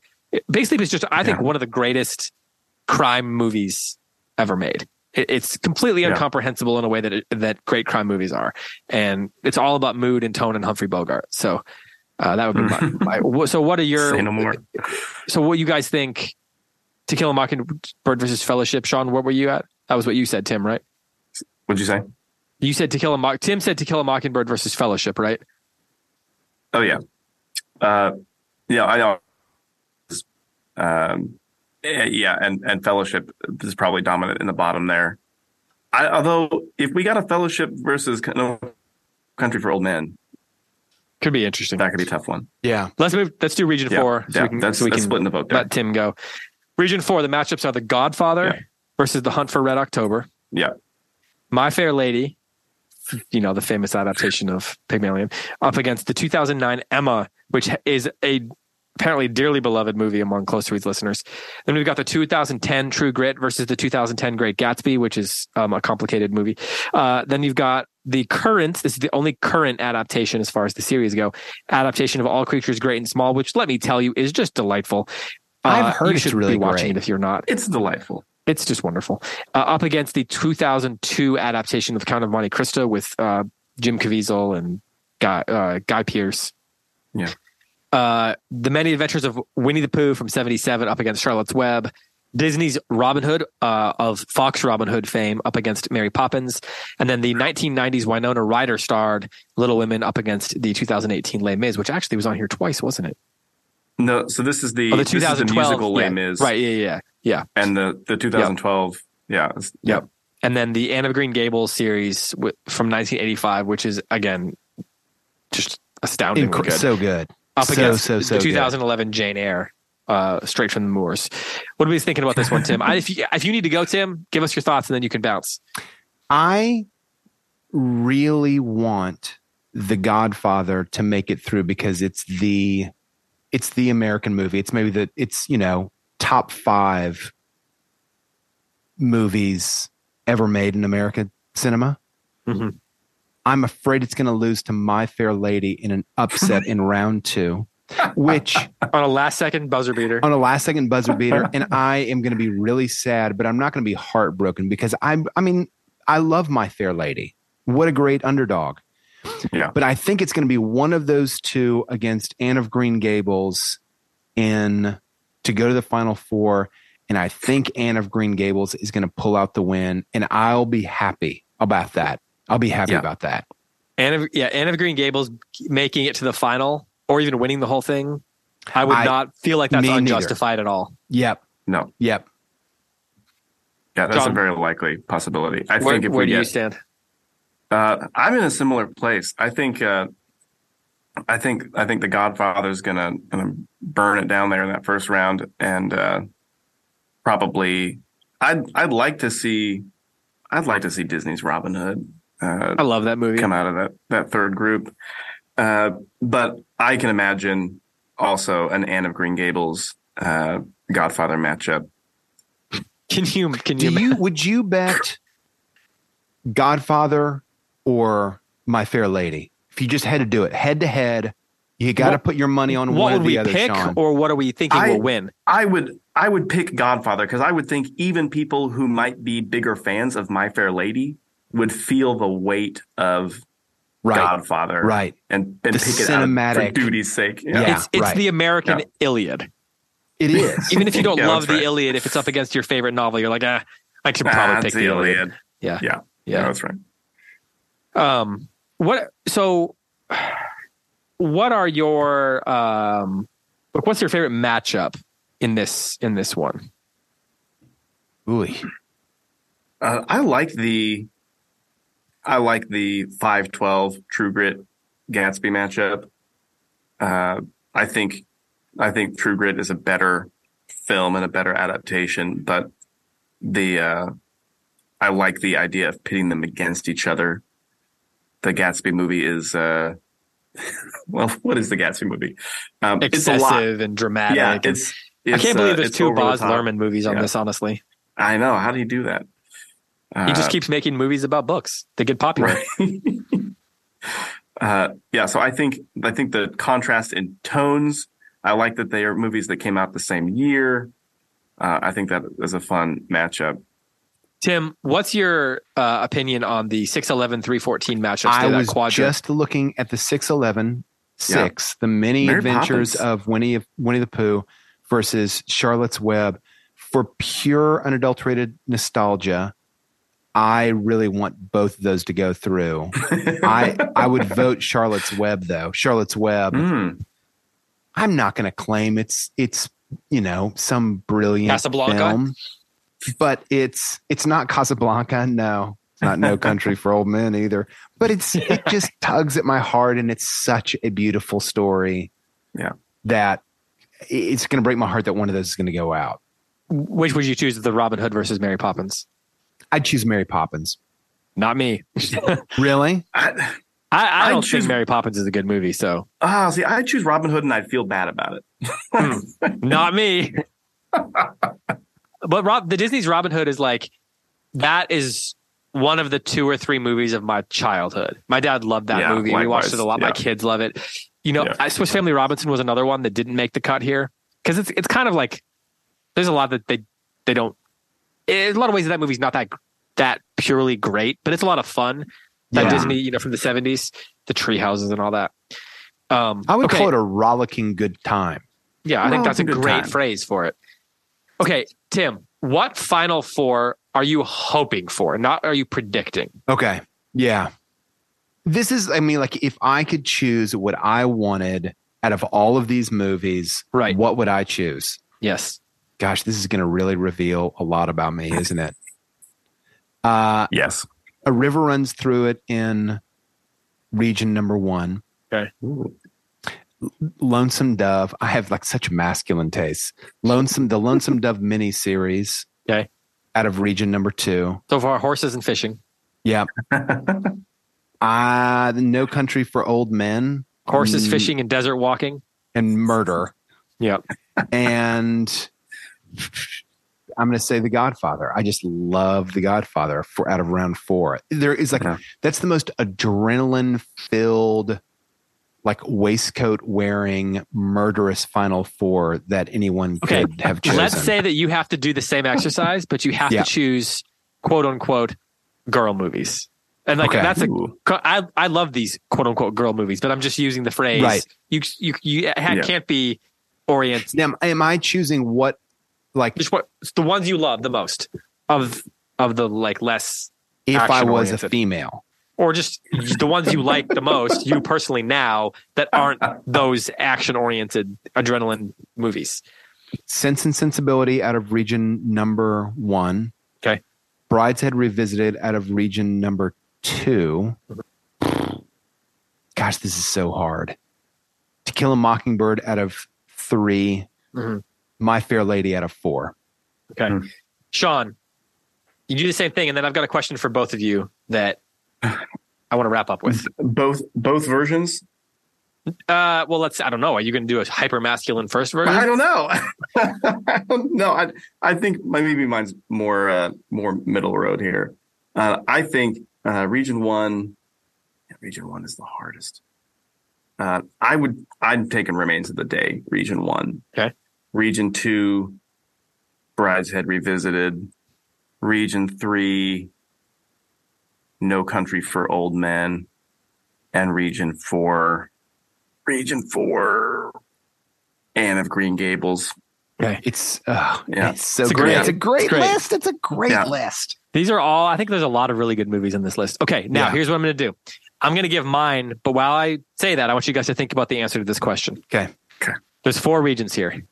S1: Big Sleep is just I think one of the greatest crime movies ever made. it's completely yeah. incomprehensible in a way that it, that great crime movies are, and it's all about mood and tone and Humphrey Bogart. So uh, that would be my, my, So what are your?
S3: Say no more.
S1: So what you guys think? To Kill a Mockingbird versus Fellowship. Sean, what were you at? That was what you said, Tim, right?
S3: What'd you say?
S1: You said To Kill a Mock. Tim said To Kill a Mockingbird versus Fellowship, right?
S3: Oh yeah, uh, yeah. I know. Um, yeah, and and Fellowship is probably dominant in the bottom there. I, although, if we got a Fellowship versus no, Country for Old Men,
S1: could be interesting.
S3: That could be a tough one.
S1: Yeah, let's move. Let's do Region yeah, Four.
S3: So yeah, we can, that's, so we can splitting the vote. There.
S1: Let Tim go. Region Four. The matchups are The Godfather yeah. versus The Hunt for Red October.
S3: Yeah.
S1: My Fair Lady, you know, the famous adaptation of Pygmalion, up against the 2009 Emma, which is a apparently dearly beloved movie among Close Reads listeners. Then we've got the 2010 True Grit versus the 2010 Great Gatsby, which is um, a complicated movie. Uh, then you've got the current, this is the only current adaptation as far as the series go, adaptation of All Creatures Great and Small, which let me tell you is just delightful.
S2: Uh, I've heard you
S1: should
S2: really
S1: be watching
S2: great.
S1: it if you're not.
S3: It's delightful.
S1: It's just wonderful. Uh, up against the 2002 adaptation of *The Count of Monte Cristo with uh, Jim Caviezel and Guy, uh, Guy Pearce.
S3: Yeah.
S1: Uh, the Many Adventures of Winnie the Pooh from 77 up against Charlotte's Web. Disney's Robin Hood uh, of Fox Robin Hood fame up against Mary Poppins, and then the 1990s Winona Ryder starred Little Women up against the 2018 Les Mis, which actually was on here twice, wasn't it?
S3: No, so this is the,
S1: Oh, the
S3: this is the
S1: 2012
S3: musical Les
S1: yeah,
S3: Mis,
S1: right? Yeah, yeah, yeah.
S3: And the the 2012, yeah, it's-
S1: Yep. And then the Anne of Green Gables series wi- from 1985, which is again just astounding.
S2: Inc-
S1: good.
S2: so good.
S1: up
S2: so,
S1: against
S2: so, so
S1: the
S2: good.
S1: 2011 Jane Eyre, uh, straight from the moors. What are we thinking about this one, Tim? I, if you if you need to go, Tim, give us your thoughts and then you can bounce.
S2: I really want The Godfather to make it through because it's the it's the American movie. It's maybe the it's you know top five movies ever made in American cinema.
S1: Mhm.
S2: I'm afraid it's going to lose to My Fair Lady in an upset in round two, which
S1: On a last second buzzer beater.
S2: on a last second buzzer beater, and I am going to be really sad, but I'm not going to be heartbroken because I'm. I mean, I love My Fair Lady. What a great underdog.
S3: Yeah.
S2: But I think it's going to be one of those two against Anne of Green Gables, in to go to the final four. And I think Anne of Green Gables is going to pull out the win, and I'll be happy about that. I'll be happy
S3: Yeah.
S2: about that.
S1: Anne of, yeah, Anne of Green Gables making it to the final or even winning the whole thing. I would
S2: I-
S1: not feel like that's
S2: me neither.
S1: unjustified at all.
S2: Yep.
S3: No,
S2: Yep.
S3: yeah, that's
S1: John,
S3: a very likely possibility. I
S1: Where,
S3: think if
S1: where
S3: we
S1: do you
S3: get,
S1: stand?
S3: uh, I'm in a similar place. I think, uh, I think, I think the Godfather's gonna gonna burn it down there in that first round, and uh, probably, I'd I'd like to see, I'd like to see Disney's Robin Hood. Uh,
S1: I love that movie.
S3: come out of that that third group. Uh, but I can imagine also an Anne of Green Gables uh, Godfather matchup.
S1: Can you can
S2: Do
S1: you,
S2: you would you bet Godfather or My Fair Lady? If you just had to do it head to head, you got to put your money on one.
S1: what
S2: one
S1: would
S2: or the
S1: we
S2: other.
S1: pick
S2: Sean.
S1: or what are we thinking
S3: I-
S1: will win?
S3: I would I would pick Godfather because I would think even people who might be bigger fans of My Fair Lady would feel the weight of
S2: right,
S3: Godfather,
S2: right.
S3: and and
S2: The
S3: pick it out
S2: cinematic-
S3: for duty's sake. Yeah,
S2: Yeah.
S1: it's it's
S2: right.
S1: the American
S3: Yeah.
S1: Iliad.
S2: It is.
S1: Even if you don't
S3: Yeah,
S1: love the
S3: right.
S1: Iliad, if it's up against your favorite novel, you're like, ah, I should
S3: Ah,
S1: probably
S3: it's
S1: pick the Iliad. Yeah.
S3: Yeah, yeah,
S1: Yeah.
S3: that's right.
S1: Um, what? So, what are your um? Like, what's your favorite matchup in this in this one?
S2: Ooh,
S3: Uh, I like the I like the five twelve True Grit Gatsby matchup. Uh, I think I think True Grit is a better film and a better adaptation, but the uh, I like the idea of pitting them against each other. The Gatsby movie is uh, well, what is the Gatsby movie? Um, it's a lot.
S1: Excessive and dramatic.
S3: Yeah,
S1: and-
S3: it's,
S1: I can't believe
S3: uh,
S1: there's
S3: it's
S1: two
S3: the Baz.
S1: Luhrmann movies on
S3: Yeah.
S1: this. Honestly,
S3: I know. How do you do that?
S1: he just
S3: Uh,
S1: keeps making movies about books. They get popular.
S3: Right. uh, yeah, so I think I think the contrast in tones. I like that they are movies that came out the same year. Uh, I think that is a fun matchup.
S1: Tim, what's your uh, opinion on the 6'11", 314 matchups?
S2: I was
S1: quadrant?
S2: just looking at the 611 6, the many
S3: Mary
S2: adventures
S3: Poppins.
S2: of Winnie Winnie the Pooh versus Charlotte's Web. For pure unadulterated nostalgia, I really want both of those to go through. I I would vote Charlotte's Web though. Charlotte's Web.
S3: Mm,
S2: I'm not going to claim it's it's you know some brilliant
S1: Casablanca?
S2: film, but it's it's not Casablanca. No, it's not No Country for Old Men either. But it's it just tugs at my heart, and it's such a beautiful story.
S3: Yeah.
S2: that it's going to break my heart that one of those is going to go out.
S1: Which would you choose, the Robin Hood versus Mary Poppins?
S2: I'd choose Mary Poppins.
S1: Not me.
S2: Really?
S3: I,
S1: I, I don't
S3: choose-
S1: think Mary Poppins is a good movie, so
S3: ah, see, I choose Robin Hood, and I'd feel bad about it.
S1: not me. But Rob, the Disney's Robin Hood is like that is one of the two or three movies of my childhood. My dad loved that
S3: Yeah,
S1: movie. We watched it a lot. My kids love it. You know,
S3: Yeah.
S1: I Swiss Family Robinson was another one that didn't make the cut here because it's it's kind of like there's a lot that they they don't. In a lot of ways, that movie's not that that purely great, but it's a lot of fun. That
S2: Yeah.
S1: Disney, you know, from the '70s, the tree houses and all that. Um,
S2: I would
S1: okay.
S2: call it a rollicking good time.
S1: Yeah, I think that's a
S3: it's a good
S1: great
S3: time.
S1: phrase for it. Okay, Tim, what final four are you hoping for? Not are you predicting?
S2: Okay. Yeah. This is, I mean, like if I could choose what I wanted out of all of these movies,
S1: right?
S2: What would I choose?
S1: Yes.
S2: Gosh, this is going to really reveal a lot about me, isn't it? Uh,
S3: yes.
S2: A river runs through it in region number one.
S1: Okay.
S2: Lonesome Dove. I have like such masculine tastes. Lonesome, the Lonesome Dove mini series.
S1: Okay.
S2: Out of region number two.
S1: So far, horses and fishing.
S2: Yeah. uh, No Country for Old Men.
S1: Horses, um, fishing, and desert walking.
S2: And murder.
S1: Yep.
S2: and I'm going to say The Godfather. I just love The Godfather for out of round four. There is like, yeah. that's the most adrenaline filled like waistcoat wearing murderous final four that anyone okay. could have chosen.
S1: Let's say that you have to do the same exercise, but you have yeah. to choose quote unquote girl movies. And like okay. that's a I I love these quote unquote girl movies, but I'm just using the phrase.
S2: Right.
S1: You you you yeah. can't be oriented.
S2: Now, am I choosing what like
S1: just what the ones you love the most of of the like less
S2: if I was a female
S1: or just the ones you like the most, you personally now that aren't those action oriented adrenaline movies.
S2: Sense and Sensibility out of region number one.
S1: Okay.
S2: Brideshead Revisited out of region number two. Gosh, this is so hard. To Kill a Mockingbird out of 3 mm-hmm. My Fair Lady out of four.
S1: Okay. Mm-hmm. Sean, you do the same thing. And then I've got a question for both of you that I want to wrap up with
S3: both both versions.
S1: Uh, well, let's. I don't know. Are you going to do a hyper masculine first version?
S3: I don't know. I don't know. I I think maybe mine's more uh, more middle road here. Uh, I think uh, region one, yeah, region one is the hardest. Uh, I would I'd taken remains of the day. Region one.
S1: Okay.
S3: Region two, Brideshead revisited. Region three, no Country for Old Men, and Region Four. Region Four, Anne of Green Gables.
S2: Okay. It's uh, yeah. It's so it's great. It's a great, it's great, list. It's a great yeah. list.
S1: These are all. I think there's a lot of really good movies in this list. Okay, now yeah. here's what I'm going to do. I'm going to give mine, but while I say that, I want you guys to think about the answer to this question.
S2: Okay.
S3: Okay.
S1: There's four regions here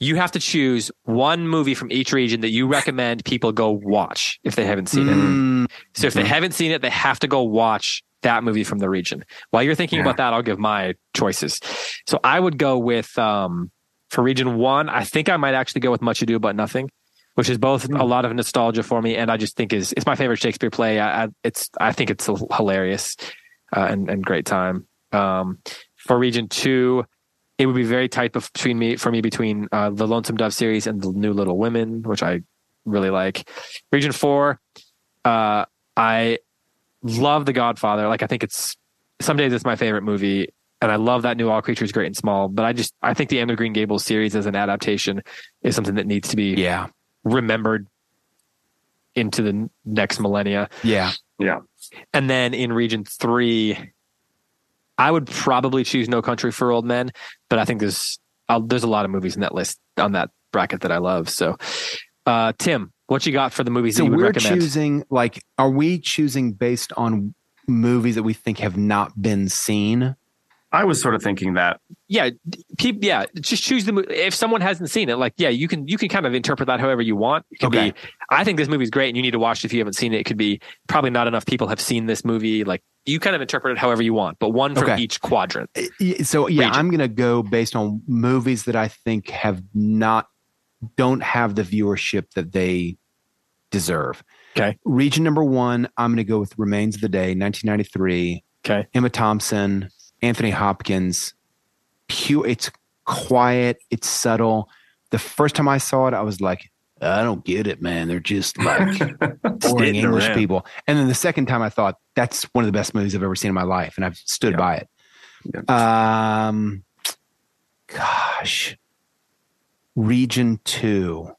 S1: you have to choose one movie from each region that you recommend people go watch if they haven't seen mm. it. So if they mm-hmm. haven't seen it, they have to go watch that movie from the region. While you're thinking yeah. about that, I'll give my choices. So I would go with um, for region one. I think I might actually go with Much Ado About Nothing, which is both mm. a lot of nostalgia for me, and I just think is it's my favorite Shakespeare play. I, I it's I think it's hilarious uh, and and great time. Um, for region two, it would be very tight between me for me between uh, the Lonesome Dove series and the New Little Women, which I really like. Region four, uh, I love The Godfather. Like I think it's some days it's my favorite movie, and I love that new All Creatures Great and Small. But I just I think the Anne of Green Gables series as an adaptation is something that needs to be
S2: yeah
S1: remembered into the next millennia.
S2: Yeah,
S3: yeah.
S1: And then in Region three, I would probably choose No Country for Old Men, but I think there's I'll, there's a lot of movies in that list on that bracket that I love. So, uh, Tim, what you got for the movies
S2: so
S1: that you would
S2: we're
S1: recommend?
S2: choosing like, are we choosing based on movies that we think have not been seen?
S3: I was sort of thinking that.
S1: Yeah, yeah. Just choose the movie. If someone hasn't seen it, like yeah, you can you can kind of interpret that however you want. It could okay. be. I think this movie's great, and you need to watch it if you haven't seen it. It could be probably not enough people have seen this movie. Like you kind of interpret it however you want, but one from okay. each quadrant.
S2: So yeah, region. I'm gonna go based on movies that I think have not don't have the viewership that they deserve.
S1: Okay.
S2: Region number one, I'm gonna go with Remains of the Day, 1993.
S1: Okay.
S2: Emma Thompson Anthony Hopkins. Pure, it's quiet, it's subtle. The first time I saw it, I was like, I don't get it, man. They're just like boring English around. people. And then the second time, I thought that's one of the best movies I've ever seen in my life, and I've stood yeah. by it. Yeah. Um, gosh, Region Two.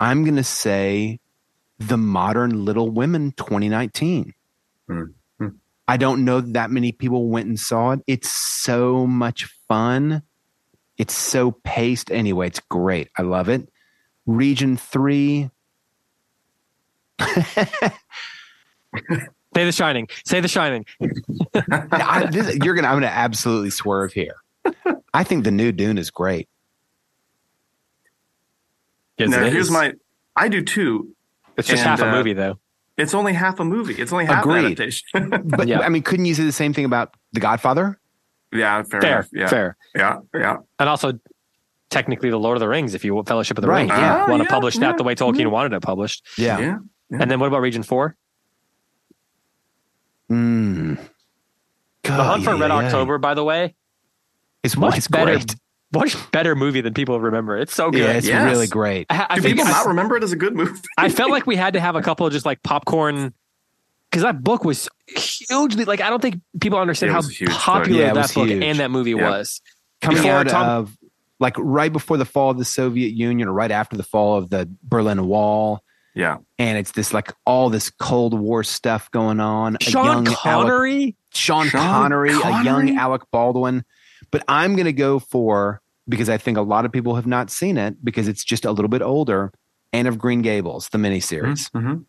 S2: I'm gonna say the Modern Little Women 2019. Mm. I don't know that many people went and saw it. It's so much fun. It's so paced. Anyway, it's great. I love it. Region three.
S1: Say The Shining. Say The Shining.
S2: I, this, you're gonna. I'm gonna absolutely swerve here. I think the new Dune is great.
S3: Yes, now, here's my. I do too.
S1: It's just and, half a uh, movie, though.
S3: It's only half a movie. It's only half Agreed. adaptation.
S2: but yeah. I mean, couldn't you say the same thing about The Godfather?
S3: Yeah, fair,
S1: fair,
S3: enough. Yeah.
S1: fair.
S3: Yeah, yeah.
S1: And also, technically, the Lord of the Rings. If you Fellowship of the
S2: right,
S1: Ring,
S2: yeah.
S1: want
S3: to
S1: yeah, publish
S3: yeah,
S1: that the way Tolkien wanted it published.
S2: Yeah.
S3: yeah.
S1: And then what about Region Four?
S2: Mm.
S1: God, the Hunt for Red October, by the way,
S2: is much it's
S1: better.
S2: Great.
S1: Much better movie than people remember. It's so good.
S2: Yeah, it's
S3: yes.
S2: really great.
S1: I, I
S3: Do people not remember it as a good movie?
S1: I felt like we had to have a couple of just like popcorn because that book was hugely like I don't think people understand how popular yeah, that book huge. and that movie yeah. was.
S2: Coming before out Tom, of like right before the fall of the Soviet Union or right after the fall of the Berlin Wall.
S3: Yeah.
S2: And it's this like all this Cold War stuff going on.
S1: Sean Connery?
S2: Alec, Sean, Sean Connery, Connery, a young Alec Baldwin. But I'm going to go for, because I think a lot of people have not seen it because it's just a little bit older, Anne of Green Gables, the miniseries.
S3: Mm-hmm. mm-hmm.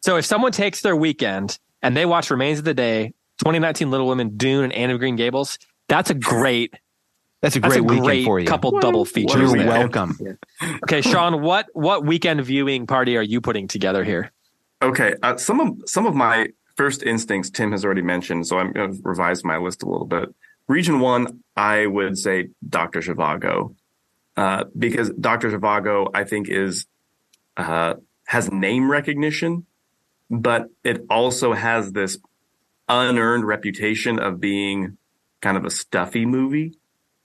S1: So if someone takes their weekend and they watch Remains of the Day, 2019 Little Women, Dune, and Anne of Green Gables, that's a great
S2: that's a great, that's a weekend
S1: great
S2: for you.
S1: Couple double features.
S2: You're welcome.
S1: okay, Sean, what what weekend viewing party are you putting together here?
S3: Okay, uh, some of some of my first instincts Tim has already mentioned, so I'm going to revise my list a little bit. Region one, I would say Doctor Zhivago, uh, because Doctor Zhivago, I think, is uh, has name recognition, but it also has this unearned reputation of being kind of a stuffy movie.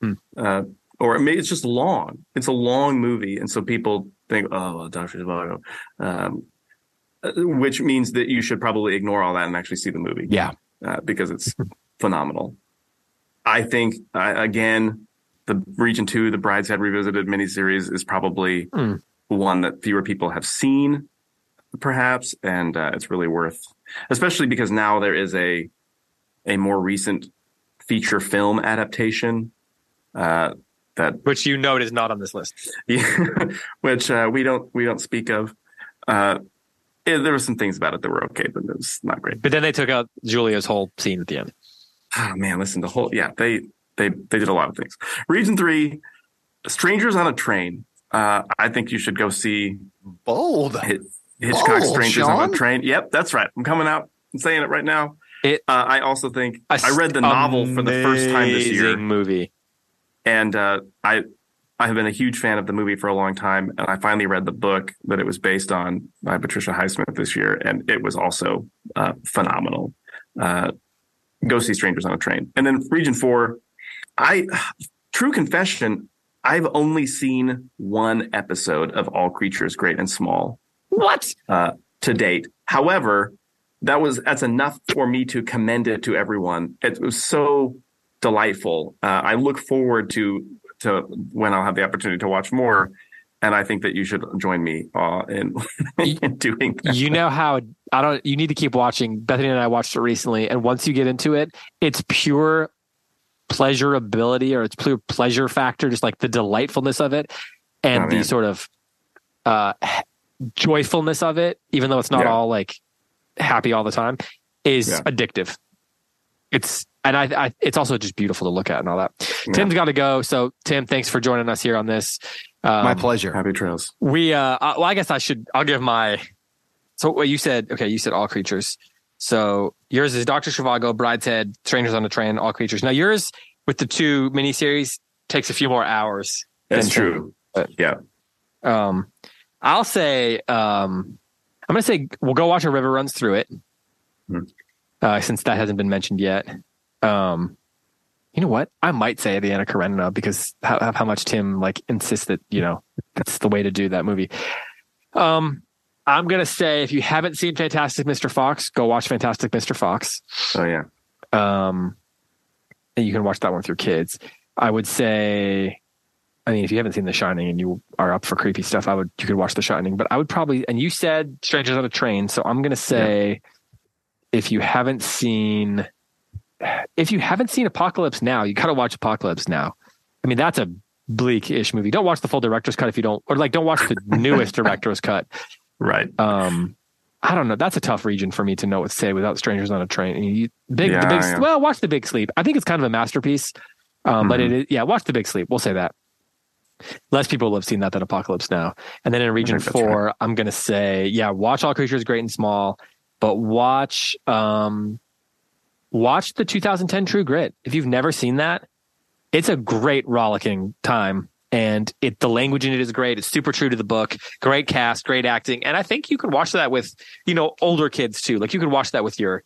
S1: Hmm.
S3: Uh, or maybe it's just long. It's a long movie, and so people think, "Oh, well, Doctor Zhivago," um, which means that you should probably ignore all that and actually see the movie.
S2: Yeah,
S3: uh, because it's phenomenal. I think uh, again, the Region Two, the Brideshead Revisited miniseries, is probably
S1: mm.
S3: one that fewer people have seen, perhaps, and uh, it's really worth, especially because now there is a a more recent feature film adaptation uh, that
S1: which you note is not on this list.
S3: Yeah, which uh, we don't we don't speak of. Uh, there were some things about it that were okay, but it was not great.
S1: But then they took out Julia's whole scene at the end.
S3: Oh man, listen, the whole yeah they they they did a lot of things. Region three, Strangers on a Train. Uh, I think you should go see
S2: bold
S3: Hitchcock bold, Strangers Sean? on a Train. Yep, that's right. I'm coming out and saying it right now.
S1: It,
S3: uh, I also think I read the novel for the first time this year.
S1: Movie
S3: and uh, I I have been a huge fan of the movie for a long time, and I finally read the book that it was based on by Patricia Highsmith this year, and it was also uh, phenomenal. Uh, go see Strangers on a Train, and then Region Four. I true confession. I've only seen one episode of All Creatures Great and Small.
S1: What
S3: uh, to date? However, that was that's enough for me to commend it to everyone. It was so delightful. Uh, I look forward to to when I'll have the opportunity to watch more. And I think that you should join me uh, in, in doing that.
S1: You know how I don't. You need to keep watching. Bethany and I watched it recently, and once you get into it, it's pure pleasurability or it's pure pleasure factor, just like the delightfulness of it and oh, the sort of uh, joyfulness of it, even though it's not yeah. all like happy all the time, is yeah. addictive. It's and I, I, it's also just beautiful to look at and all that. Yeah. Tim's got to go. So Tim, thanks for joining us here on this.
S2: Um, my pleasure.
S3: Happy trails.
S1: We, uh, well, I guess I should, I'll give my, so what you said, okay, you said all creatures. So yours is Dr. Zhivago, Brideshead, Strangers on the Train, all creatures. Now yours with the two miniseries takes a few more hours.
S3: That's true. But, yeah.
S1: Um, I'll say, um, I'm going to say we'll go watch a river runs through it.
S3: Hmm.
S1: Uh, since that hasn't been mentioned yet. Um, you know what? I might say the Anna Karenina because how, how much Tim like insists that you know that's the way to do that movie. Um, I'm gonna say if you haven't seen Fantastic Mr. Fox, go watch Fantastic Mr. Fox.
S3: Oh yeah.
S1: Um, and you can watch that one with your kids. I would say, I mean, if you haven't seen The Shining and you are up for creepy stuff, I would you could watch The Shining. But I would probably, and you said Strangers on a Train, so I'm gonna say, yeah. if you haven't seen if you haven't seen Apocalypse Now, you got to watch Apocalypse Now. I mean, that's a bleak-ish movie. Don't watch the full director's cut if you don't, or like don't watch the newest director's cut.
S3: Right.
S1: Um, I don't know. That's a tough region for me to know what to say without strangers on a train. You, big,
S3: Yeah,
S1: the big.
S3: yeah.
S1: Well, watch the Big Sleep. I think it's kind of a masterpiece. Um, but
S3: Mhm.
S1: it is, yeah, watch the Big Sleep. We'll say that. Less people have seen that than Apocalypse Now. And then in region four, I'm gonna say, yeah, watch All Creatures Great and Small, but watch um, watch the 2010 True Grit. If you've never seen that, it's a great rollicking time. And it the language in it is great. It's super true to the book. Great cast, great acting, and I think you could watch that with you know older kids too. Like you could watch that with your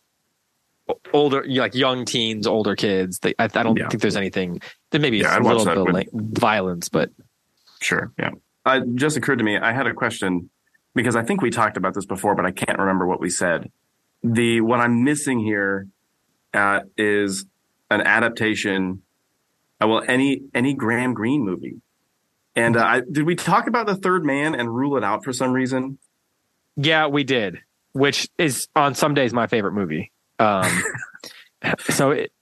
S1: older, like young teens, older kids. I, I don't
S3: Yeah.
S1: think there's anything. There may be
S3: Yeah,
S1: a
S3: I'd
S1: little
S3: that
S1: bit of
S3: with-
S1: like, violence, but
S3: Sure. Yeah. Uh, just occurred to me. I had a question because I think we talked about this before, but I can't remember what we said. The what I'm missing here uh, is an adaptation. Uh, well, any any Graham Greene movie. And uh, I, did we talk about the Third Man and rule it out for some reason?
S1: yeah, we did. Which is on some days my favorite movie. Um, so it,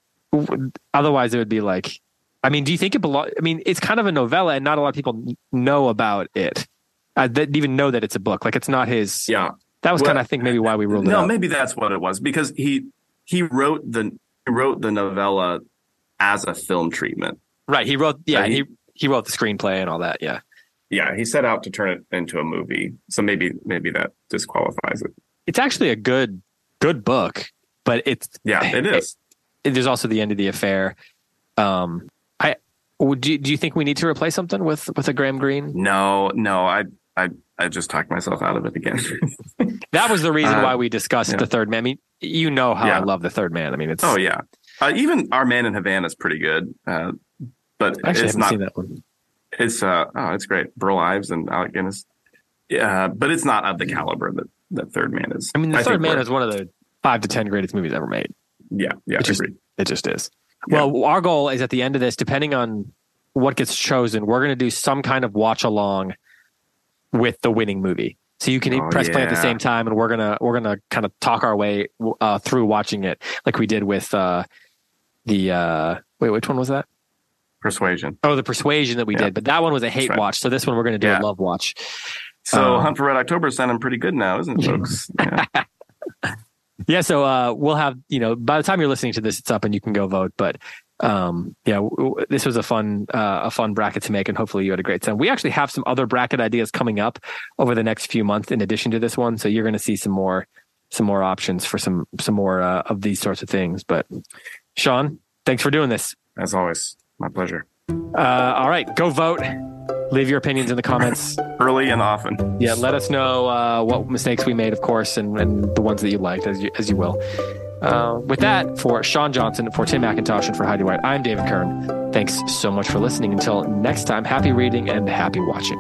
S1: otherwise it would be like, I mean, do you think it belongs? I mean, it's kind of a novella, and not a lot of people know about it. Uh, that even know that it's a book. Like it's not his.
S3: Yeah.
S1: That was
S3: Well,
S1: kind of, I think, maybe why we ruled it
S3: No, maybe that's what it was because he he wrote the he wrote the novella as a film treatment.
S1: Right. He wrote. Yeah.
S3: Right.
S1: He he wrote the screenplay and all that. Yeah.
S3: Yeah, he set out to turn it into a movie. So maybe maybe that disqualifies it.
S1: It's actually a good good book, but it's
S3: Yeah, it is.
S1: it- there's also the end of the affair. Um, I would do. Do you think we need to replace something with with a Graham Greene?
S3: No, no, I I I just talked myself out of it again.
S1: That was the reason
S3: Uh,
S1: why we discussed
S3: yeah.
S1: the third man. I mean, you know how I love the third man. I mean, it's
S3: oh yeah. Uh, even Our Man in Havana is pretty good. Uh, but
S1: I actually
S3: it's
S1: haven't
S3: not
S1: seen that one.
S3: it's uh oh it's great. Burl Ives and Alec Guinness. Yeah, but it's not of the caliber that that Third Man is.
S1: I mean, the
S3: think
S1: third man is one of the five to ten greatest movies ever made.
S3: Yeah, yeah,
S1: It's just-. It just is.
S3: Yeah.
S1: Well, our goal is at the end of this, depending on what gets chosen, we're going to do some kind of watch along with the winning movie. So you can
S3: Oh,
S1: press play at the same time, and we're gonna we're gonna kind of talk our way uh, through watching it, like we did with uh, the uh, wait, which one was that?
S3: Persuasion.
S1: Oh, the Persuasion that we
S3: Yeah.
S1: did, but that one was a hate
S3: right.
S1: watch. So this one we're gonna do
S3: Yeah.
S1: a love watch.
S3: So
S1: Um,
S3: Hunt for Red October is sounding pretty good now, isn't it, folks? Yeah.
S1: Yeah, so uh, we'll have you know by the time you're listening to this, it's up and you can go vote. But um, yeah, w- w- this was a fun uh, a fun bracket to make, and hopefully you had a great time. We actually have some other bracket ideas coming up over the next few months in addition to this one, so you're going to see some more some more options for some some more uh, of these sorts of things. But Sean, thanks for doing this.
S3: As always, my pleasure.
S1: Uh, all right, go vote. Leave your opinions in the comments.
S3: Early and often.
S1: Yeah, let us know uh, what mistakes we made, of course, and, and the ones that you liked, as you, as you will. Uh, with that, for Sean Johnson, for Tim McIntosh, and for Heidi White, I'm David Kern. Thanks so much for listening. Until next time, happy reading and happy watching.